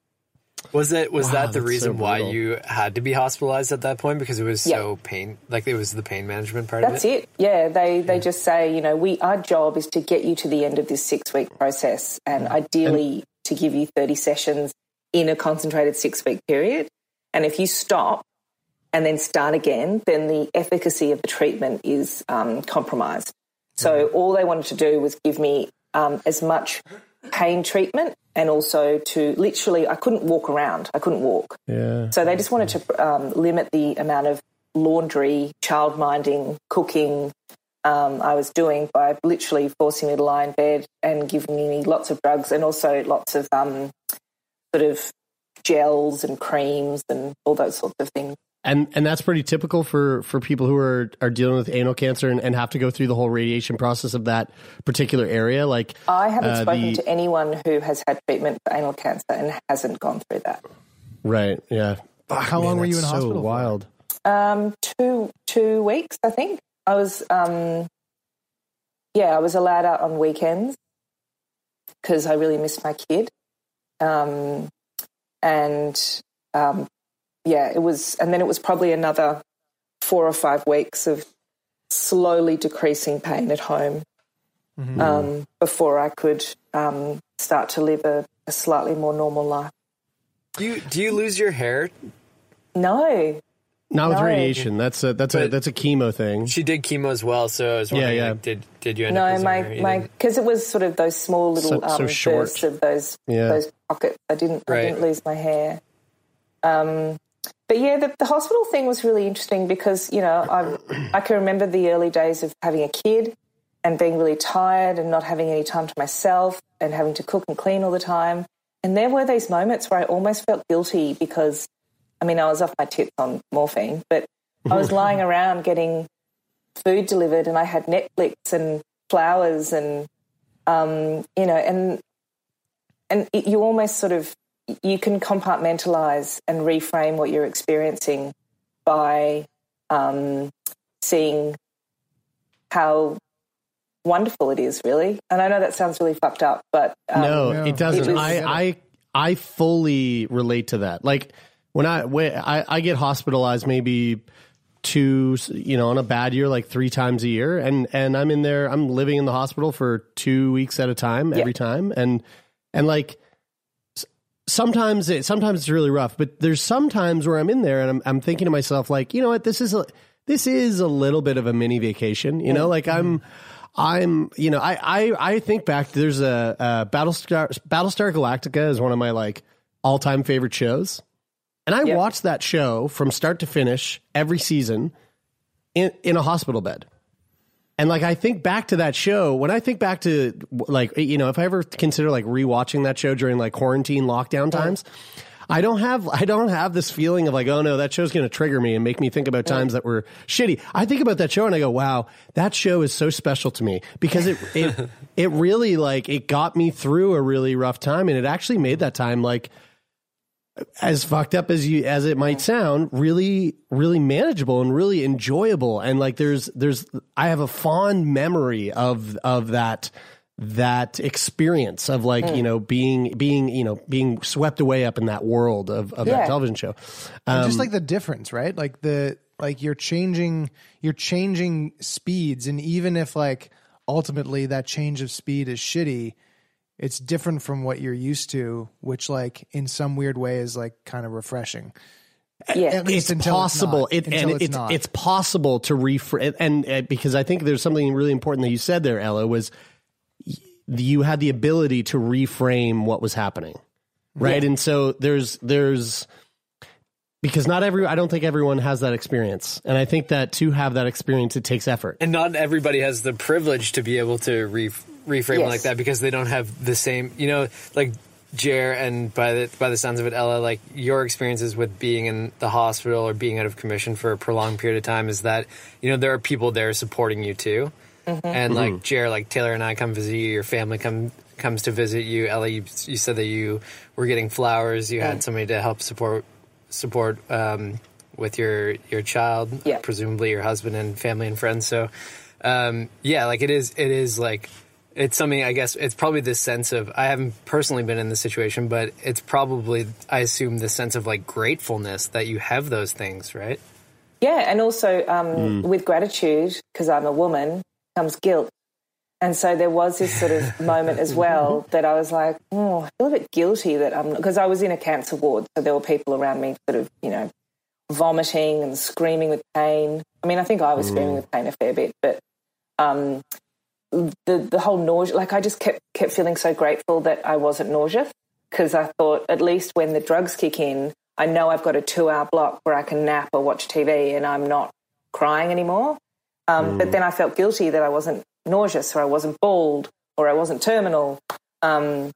Was it was Wow, that the that's so reason why you had to be hospitalized at that point because it was Yeah. so pain like it was the pain management part That's of it? That's it. Yeah, they they just say, you know, we our job is to get you to the end of this six week process, and ideally to give you thirty sessions in a concentrated six week period. And if you stop and then start again, then the efficacy of the treatment is um, compromised. So all they wanted to do was give me um, as much pain treatment and also to literally, I couldn't walk around. I couldn't walk. Yeah. So they just wanted to um, limit the amount of laundry, child minding, cooking um, I was doing by literally forcing me to lie in bed and giving me lots of drugs and also lots of um, sort of gels and creams and all those sorts of things. And and that's pretty typical for for people who are are dealing with anal cancer and, and have to go through the whole radiation process of that particular area. Like I haven't uh, spoken the- to anyone who has had treatment for anal cancer and hasn't gone through that. right, yeah. How long were you in that's hospital wild. Um, two two weeks, I think. I was, um, yeah, I was allowed out on weekends because I really missed my kid. Um, and um, yeah, it was, and then it was probably another four or five weeks of slowly decreasing pain at home Mm-hmm. um, before I could um, start to live a, a slightly more normal life. Do you do you lose your hair? No, Not with No. radiation. That's a that's a that's a chemo thing. She did chemo as well, so I was Yeah, wondering, yeah. like, did did you end up no, my your my because it was sort of those small little So- so um, short. bursts of those Yeah. those pockets. I didn't I didn't lose my hair. Um, but yeah, the, the hospital thing was really interesting because you know I I can remember the early days of having a kid and being really tired and not having any time to myself and having to cook and clean all the time. And there were these moments where I almost felt guilty because, I mean, I was off my tits on morphine, but I was lying around getting food delivered and I had Netflix and flowers and, um, you know, and, and it, you almost sort of, you can compartmentalize and reframe what you're experiencing by um, seeing how wonderful it is, really. And I know that sounds really fucked up, but um, no, Yeah. it doesn't. It was- I, I I fully relate to that. Like when I when I, I get hospitalized maybe two you know on a bad year like three times a year and and I'm in there I'm living in the hospital for two weeks at a time every time and and like s- sometimes it sometimes it's really rough but there's sometimes where I'm in there and I'm I'm thinking to myself like you know what this is a this is a little bit of a mini vacation you know like I'm I'm, you know, I, I, I think back. There's a, a Battlestar Battlestar Galactica is one of my like all time favorite shows, and I Yep. watched that show from start to finish every season in in a hospital bed. And like I think back to that show, when I think back to like you know, if I ever consider like rewatching that show during like quarantine lockdown times, I don't have I don't have this feeling of like, oh no, that show's going to trigger me and make me think about times that were shitty. I think about that show and I go, wow, that show is so special to me because it it it really like it got me through a really rough time and it actually made that time like as fucked up as you as it might sound, really really manageable and really enjoyable. And like there's there's I have a fond memory of of that that experience of like you know being being you know being swept away up in that world of, of that television show. And Um, just like the difference, right? Like the like you're changing you're changing speeds and even if like ultimately that change of speed is shitty, it's different from what you're used to, which like in some weird way is like kind of refreshing. yeah. At least it's possible. It's it, not, until and it's, it's it's possible to reframe and, and uh, because I think there's something really important that you said there, Ella, was you had the ability to reframe what was happening, right? And so there's there's because not every I don't think everyone has that experience, and I think that to have that experience, it takes effort. and not everybody has the privilege to be able to re- reframe it Yes. like that because they don't have the same, you know, like Jer and by the by the sounds of it, Ella, like your experiences with being in the hospital or being out of commission for a prolonged period of time is that you know there are people there supporting you too, mm-hmm. and like mm-hmm. Jer, like Taylor and I come visit you, your family come comes to visit you. Ella, you, you said that you were getting flowers, you had mm. somebody to help support support um, with your your child, Yeah. presumably your husband and family and friends. So, um, yeah, like it is, it is like it's something. I guess it's probably this sense of I haven't personally been in this situation, but it's probably I assume the sense of like gratefulness that you have those things, right? Yeah, and also um, with gratitude, because I'm a woman, comes guilt. And so there was this sort of moment as well that I was like, oh, I feel a bit guilty that I'm, because I was in a cancer ward. So there were people around me sort of, you know, vomiting and screaming with pain. I mean, I think I was screaming with pain a fair bit, but um, the, the whole nausea, like I just kept, kept feeling so grateful that I wasn't nauseous because I thought at least when the drugs kick in, I know I've got a two hour block where I can nap or watch TV and I'm not crying anymore. Um, But then I felt guilty that I wasn't nauseous or I wasn't bald or I wasn't terminal. Um,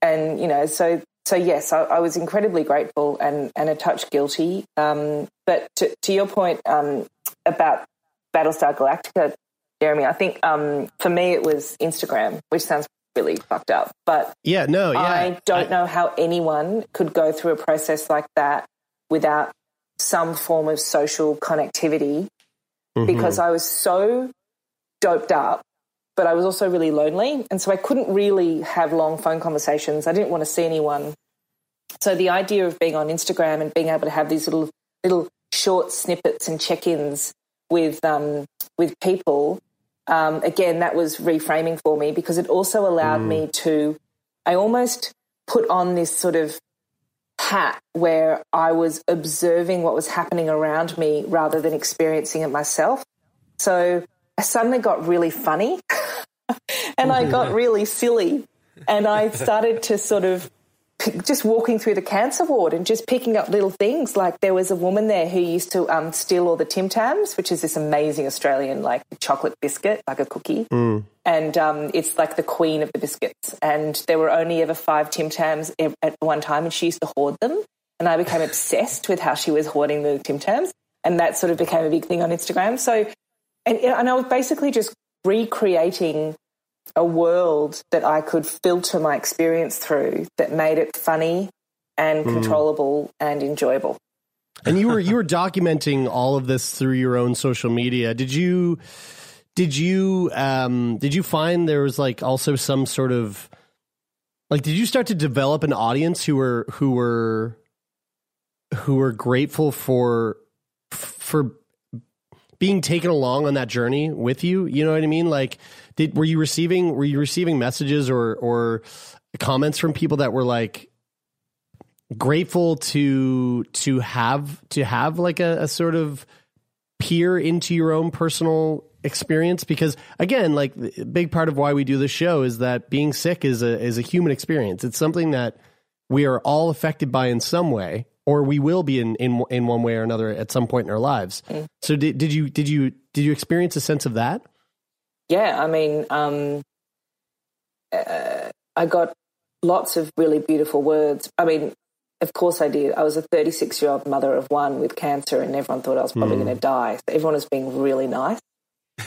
and, you know, so, so yes, I, I was incredibly grateful and, and a touch guilty. Um, but to, to your point um, about Battlestar Galactica, Jeremy, I think um, for me it was Instagram, which sounds really fucked up. But Yeah, no, yeah, I don't know how anyone could go through a process like that without some form of social connectivity Mm-hmm. because I was so doped up, but I was also really lonely. And so I couldn't really have long phone conversations. I didn't want to see anyone. so the idea of being on Instagram and being able to have these little little short snippets and check-ins with um, with people, um, again, that was reframing for me because it also allowed mm. me to. I almost put on this sort of hat where I was observing what was happening around me rather than experiencing it myself. So I suddenly got really funny and I got really silly and I started to sort of just walking through the cancer ward and just picking up little things. Like there was a woman there who used to um, steal all the Tim Tams, which is this amazing Australian like chocolate biscuit, like a cookie. Mm. And um, it's like the queen of the biscuits. And there were only ever five Tim Tams at one time, and she used to hoard them. And I became obsessed with how she was hoarding the Tim Tams. And that sort of became a big thing on Instagram. So, and, and I was basically just recreating a world that I could filter my experience through that made it funny and mm. controllable and enjoyable. And you were you were documenting all of this through your own social media. Did you did you um did you find there was like also some sort of like did you start to develop an audience who were who were who were grateful for for being taken along on that journey with you? You know what I mean? Like did were you receiving were you receiving messages or or comments from people that were like grateful to to have to have like a, a sort of peer into your own personal experience? Because again like a big part of why we do this show is that being sick is a is a human experience. It's something that we are all affected by in some way or we will be in in in one way or another at some point in our lives. Mm. so did, did you did you did you experience a sense of that yeah, I mean, um, uh, I got lots of really beautiful words. I mean, of course I did. I was a 36 year old mother of one with cancer, and everyone thought I was probably mm. going to die. So everyone was being really nice.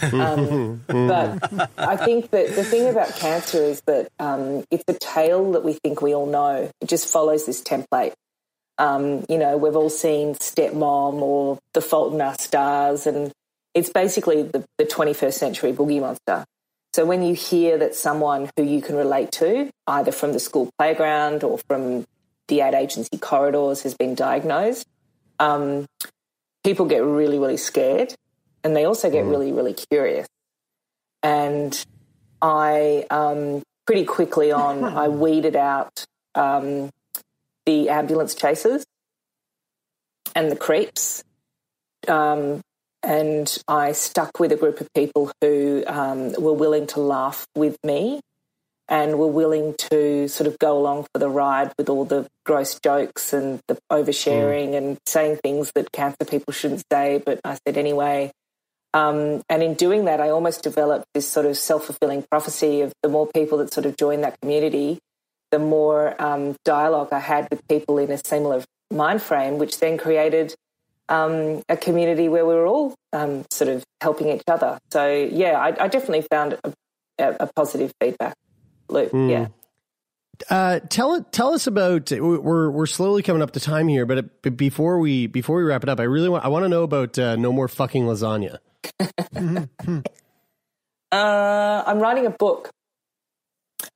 Um, but I think that the thing about cancer is that um, it's a tale that we think we all know. It just follows this template. Um, you know, we've all seen Stepmom or The Fault in Our Stars, and it's basically the, the 21st century boogie monster. So when you hear that someone who you can relate to, either from the school playground or from the ad agency corridors, has been diagnosed, um, people get really, really scared, and they also get mm. really, really curious. And I um, pretty quickly on, I weeded out um, the ambulance chasers and the creeps. Um, and I stuck with a group of people who um, were willing to laugh with me and were willing to sort of go along for the ride with all the gross jokes and the oversharing mm. and saying things that cancer people shouldn't say, but I said anyway. Um, and in doing that, I almost developed this sort of self fulfilling prophecy of the more people that sort of joined that community, the more um, dialogue I had with people in a similar mind frame, which then created um, a community where we were all um, sort of helping each other. So yeah, I, I definitely found a, a, positive feedback loop. Mm. Yeah. Uh, tell tell us about we're we're slowly coming up to time here, but before we before we wrap it up, I really want I want to know about uh, no more fucking lasagna. uh, I'm writing a book.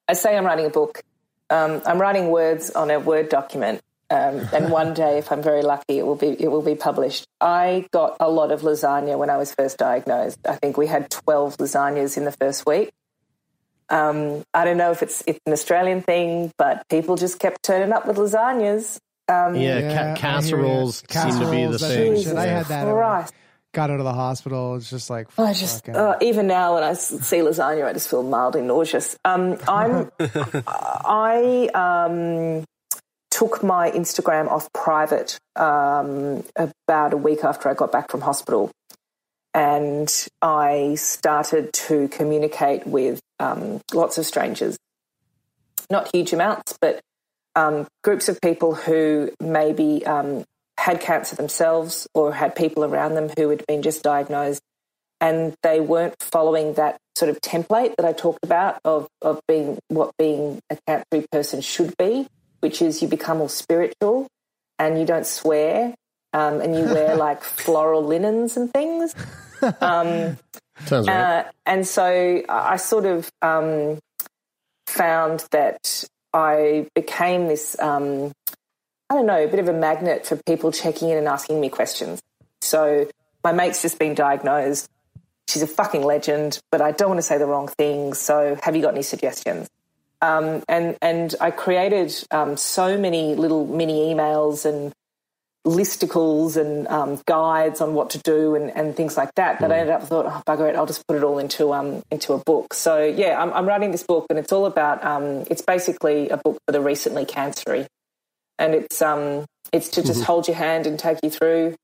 I say I'm writing a book. Um, I'm writing words on a Word document, um, and one day, if I'm very lucky, it will be it will be published. I got a lot of lasagna when I was first diagnosed. I think we had 12 lasagnas in the first week. Um, I don't know if it's it's an Australian thing, but people just kept turning up with lasagnas. Um, yeah, yeah ca- casseroles, seem to be the thing. I had that. Christ. Got out of the hospital. It's just like I just uh, even now when I see lasagna, I just feel mildly nauseous. Um, I'm I um, took my Instagram off private um, about a week after I got back from hospital. And I started to communicate with um, lots of strangers. Not huge amounts, but um, groups of people who maybe um, had cancer themselves or had people around them who had been just diagnosed and they weren't following that sort of template that I talked about of, of being what being a cancer person should be which is you become more spiritual and you don't swear um, and you wear like floral linens and things. Um, Sounds right. Uh, and so I sort of um, found that I became this um, I don't know, a bit of a magnet for people checking in and asking me questions. So my mate's just been diagnosed. She's a fucking legend, but I don't want to say the wrong thing. So have you got any suggestions? Um, and and I created um, so many little mini emails and listicles and um, guides on what to do and, and things like that that I ended up thought, oh bugger it, I'll just put it all into um into a book. So yeah, I'm, I'm writing this book and it's all about um it's basically a book for the recently cancery, and it's um it's to just hold your hand and take you through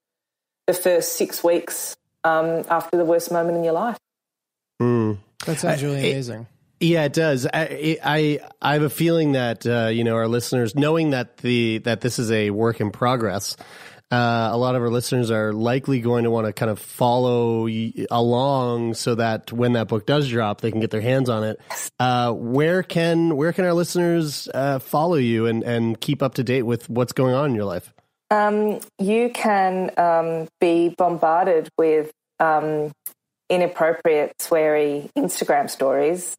the first six weeks um after the worst moment in your life. Mm. That sounds really I- it- amazing. Yeah, it does. I, I I have a feeling that uh, you know our listeners, knowing that the that this is a work in progress, uh, a lot of our listeners are likely going to want to kind of follow along so that when that book does drop, they can get their hands on it. Uh, where can where can our listeners uh, follow you and and keep up to date with what's going on in your life? Um, you can um, be bombarded with um, inappropriate, sweary Instagram stories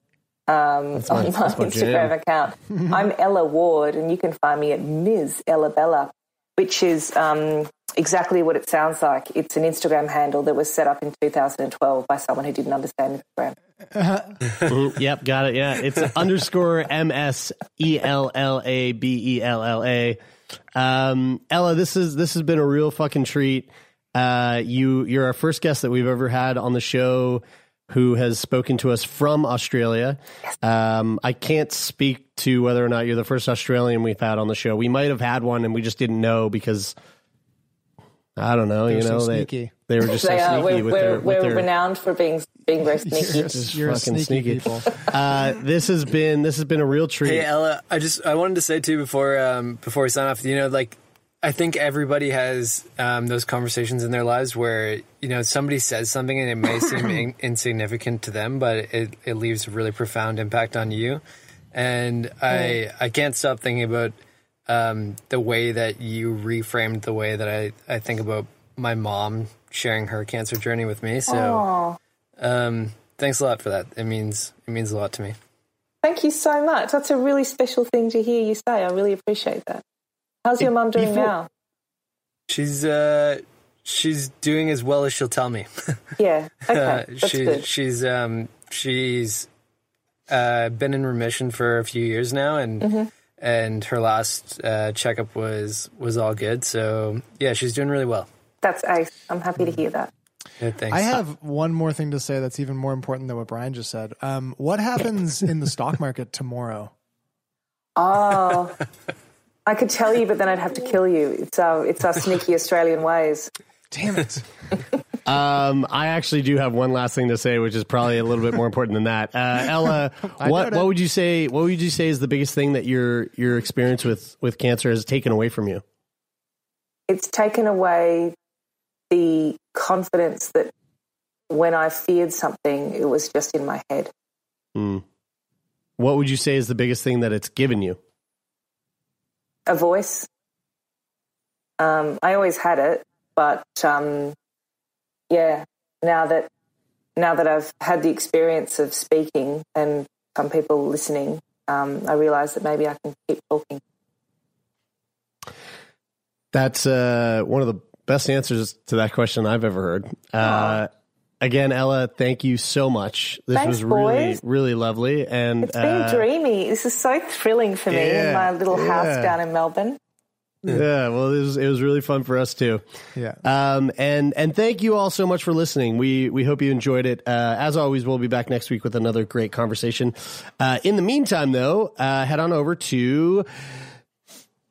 um, That's my- on my that's my Instagram jam. account. I'm Ella Ward, and you can find me at Ms. Ella Bella, which is um, exactly what it sounds like. It's an Instagram handle that was set up in 2012 by someone who didn't understand Instagram. Mhm, yep, got it. Yeah, it's underscore M S E L L A B E L L A. Um, Ella, this is this has been a real fucking treat. Uh, you you're our first guest that we've ever had on the show who has spoken to us from Australia. Um, I can't speak to whether or not you're the first Australian we've had on the show. We might have had one and we just didn't know because I don't know. They're you so know, they sneaky. they were just so They are. sneaky We're, with we're, their with we're their renowned for being being very sneaky. just You're fucking sneaky sneaky. people. Uh, this has been this has been a real treat. Hey Ella, I just I wanted to say too before um, before we sign off, you know, like I think everybody has um, those conversations in their lives where you know somebody says something and it may seem in- insignificant to them, but it, it leaves a really profound impact on you. And I I can't stop thinking about um, the way that you reframed the way that I, I think about my mom sharing her cancer journey with me. So um, thanks a lot for that. It means it means a lot to me. Thank you so much. That's a really special thing to hear you say. I really appreciate that. How's your mom doing before- now? She's uh she's doing as well as she'll tell me. Yeah. Okay. Uh, That's she, good. she's um she's uh been in remission for a few years now and Mhm. and her last uh checkup was was all good. So yeah, she's doing really well. That's ace. I'm happy to hear that. Yeah, thanks. I have one more thing to say that's even more important than what Brian just said. Um, what happens in the stock market tomorrow? Oh, I could tell you, but then I'd have to kill you. It's our it's our sneaky Australian ways. Damn it! Um, I actually do have one last thing to say, which is probably a little bit more important than that. Uh, Ella, what what would you say? What would you say is the biggest thing that your your experience with with cancer has taken away from you? It's taken away the confidence that when I feared something, it was just in my head. Hmm. What would you say is the biggest thing that it's given you? A voice. Um, I always had it, but um, yeah, now that now that I've had the experience of speaking and some people listening, um, I realise that maybe I can keep talking. That's uh, one of the best answers to that question I've ever heard. Uh, again, Ella, thank you so much. This Thanks, was really boys. really lovely, and It's been uh, dreamy. This is so thrilling for me yeah, in my little yeah. house down in Melbourne. Yeah, well, it was it was really fun for us too. Yeah. Um, and and thank you all so much for listening. We we hope you enjoyed it. Uh, as always, we'll be back next week with another great conversation. Uh, in the meantime, though, uh, head on over to.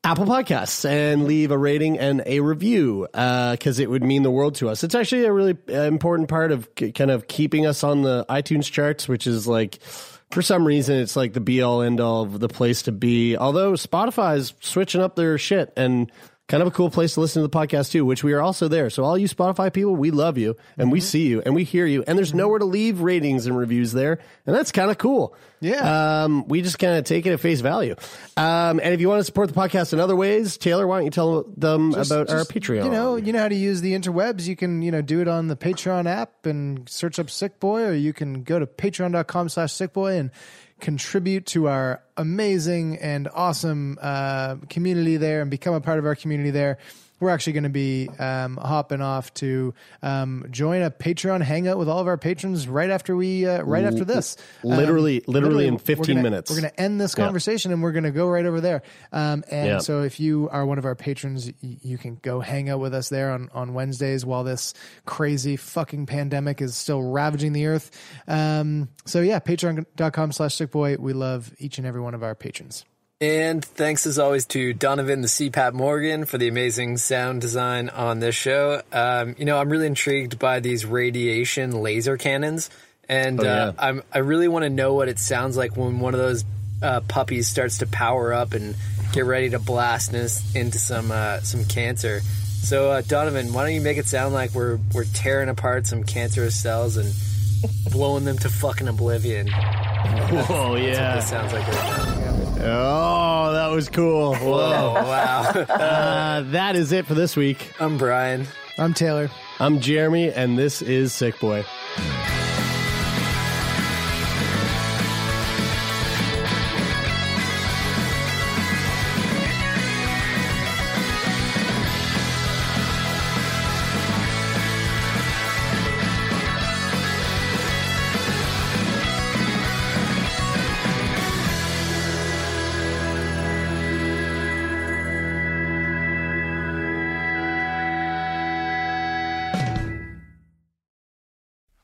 Apple Podcasts and leave a rating and a review because it would mean the world to us. It's actually a really uh, important part of k- kind of keeping us on the iTunes charts, which is like for some reason it's like the be all end all of the place to be. Although Spotify's switching up their shit and kind of a cool place to listen to the podcast too, which we are also there. So all you Spotify people, we love you and we see you and we hear you. And there's nowhere to leave ratings and reviews there, and that's kind of cool. Yeah. Um, we just kind of take it at face value. Um, and if you want to support the podcast in other ways, Taylor, why don't you tell them Just- about our Patreon? You know, you know how to use the interwebs. You can, you know, do it on the Patreon app and search up Sick Boy, or you can go to patreon.com slash sick boy and contribute to our amazing and awesome uh, community there and become a part of our community there, we're actually going to be um, hopping off to um, join a Patreon hangout with all of our patrons right after we uh, right after this. Literally- Um, literally in we're 15 gonna- minutes. We're going to end this Yeah. conversation and we're going to go right over there. Um, and Yeah. so if you are one of our patrons, you can go hang out with us there on, on Wednesdays while this crazy fucking pandemic is still ravaging the earth. Um, so yeah, patreon.com slash sickboy. We love each and every one of our patrons. And thanks as always to Donovan the CPAP Morgan for the amazing sound design on this show. Um, you know, I'm really intrigued by these radiation laser cannons, and Oh, yeah. uh, I'm I really want to know what it sounds like when one of those uh, puppies starts to power up and get ready to blast us into some uh, some cancer. So uh, Donovan, why don't you make it sound like we're we're tearing apart some cancerous cells and blowing them to fucking oblivion? Whoa, That's yeah. what this sounds like right. Oh, that was cool. Whoa. Oh, wow. uh, that is it for this week. I'm Brian. I'm Taylor. I'm Jeremy, and this is Sick Boy.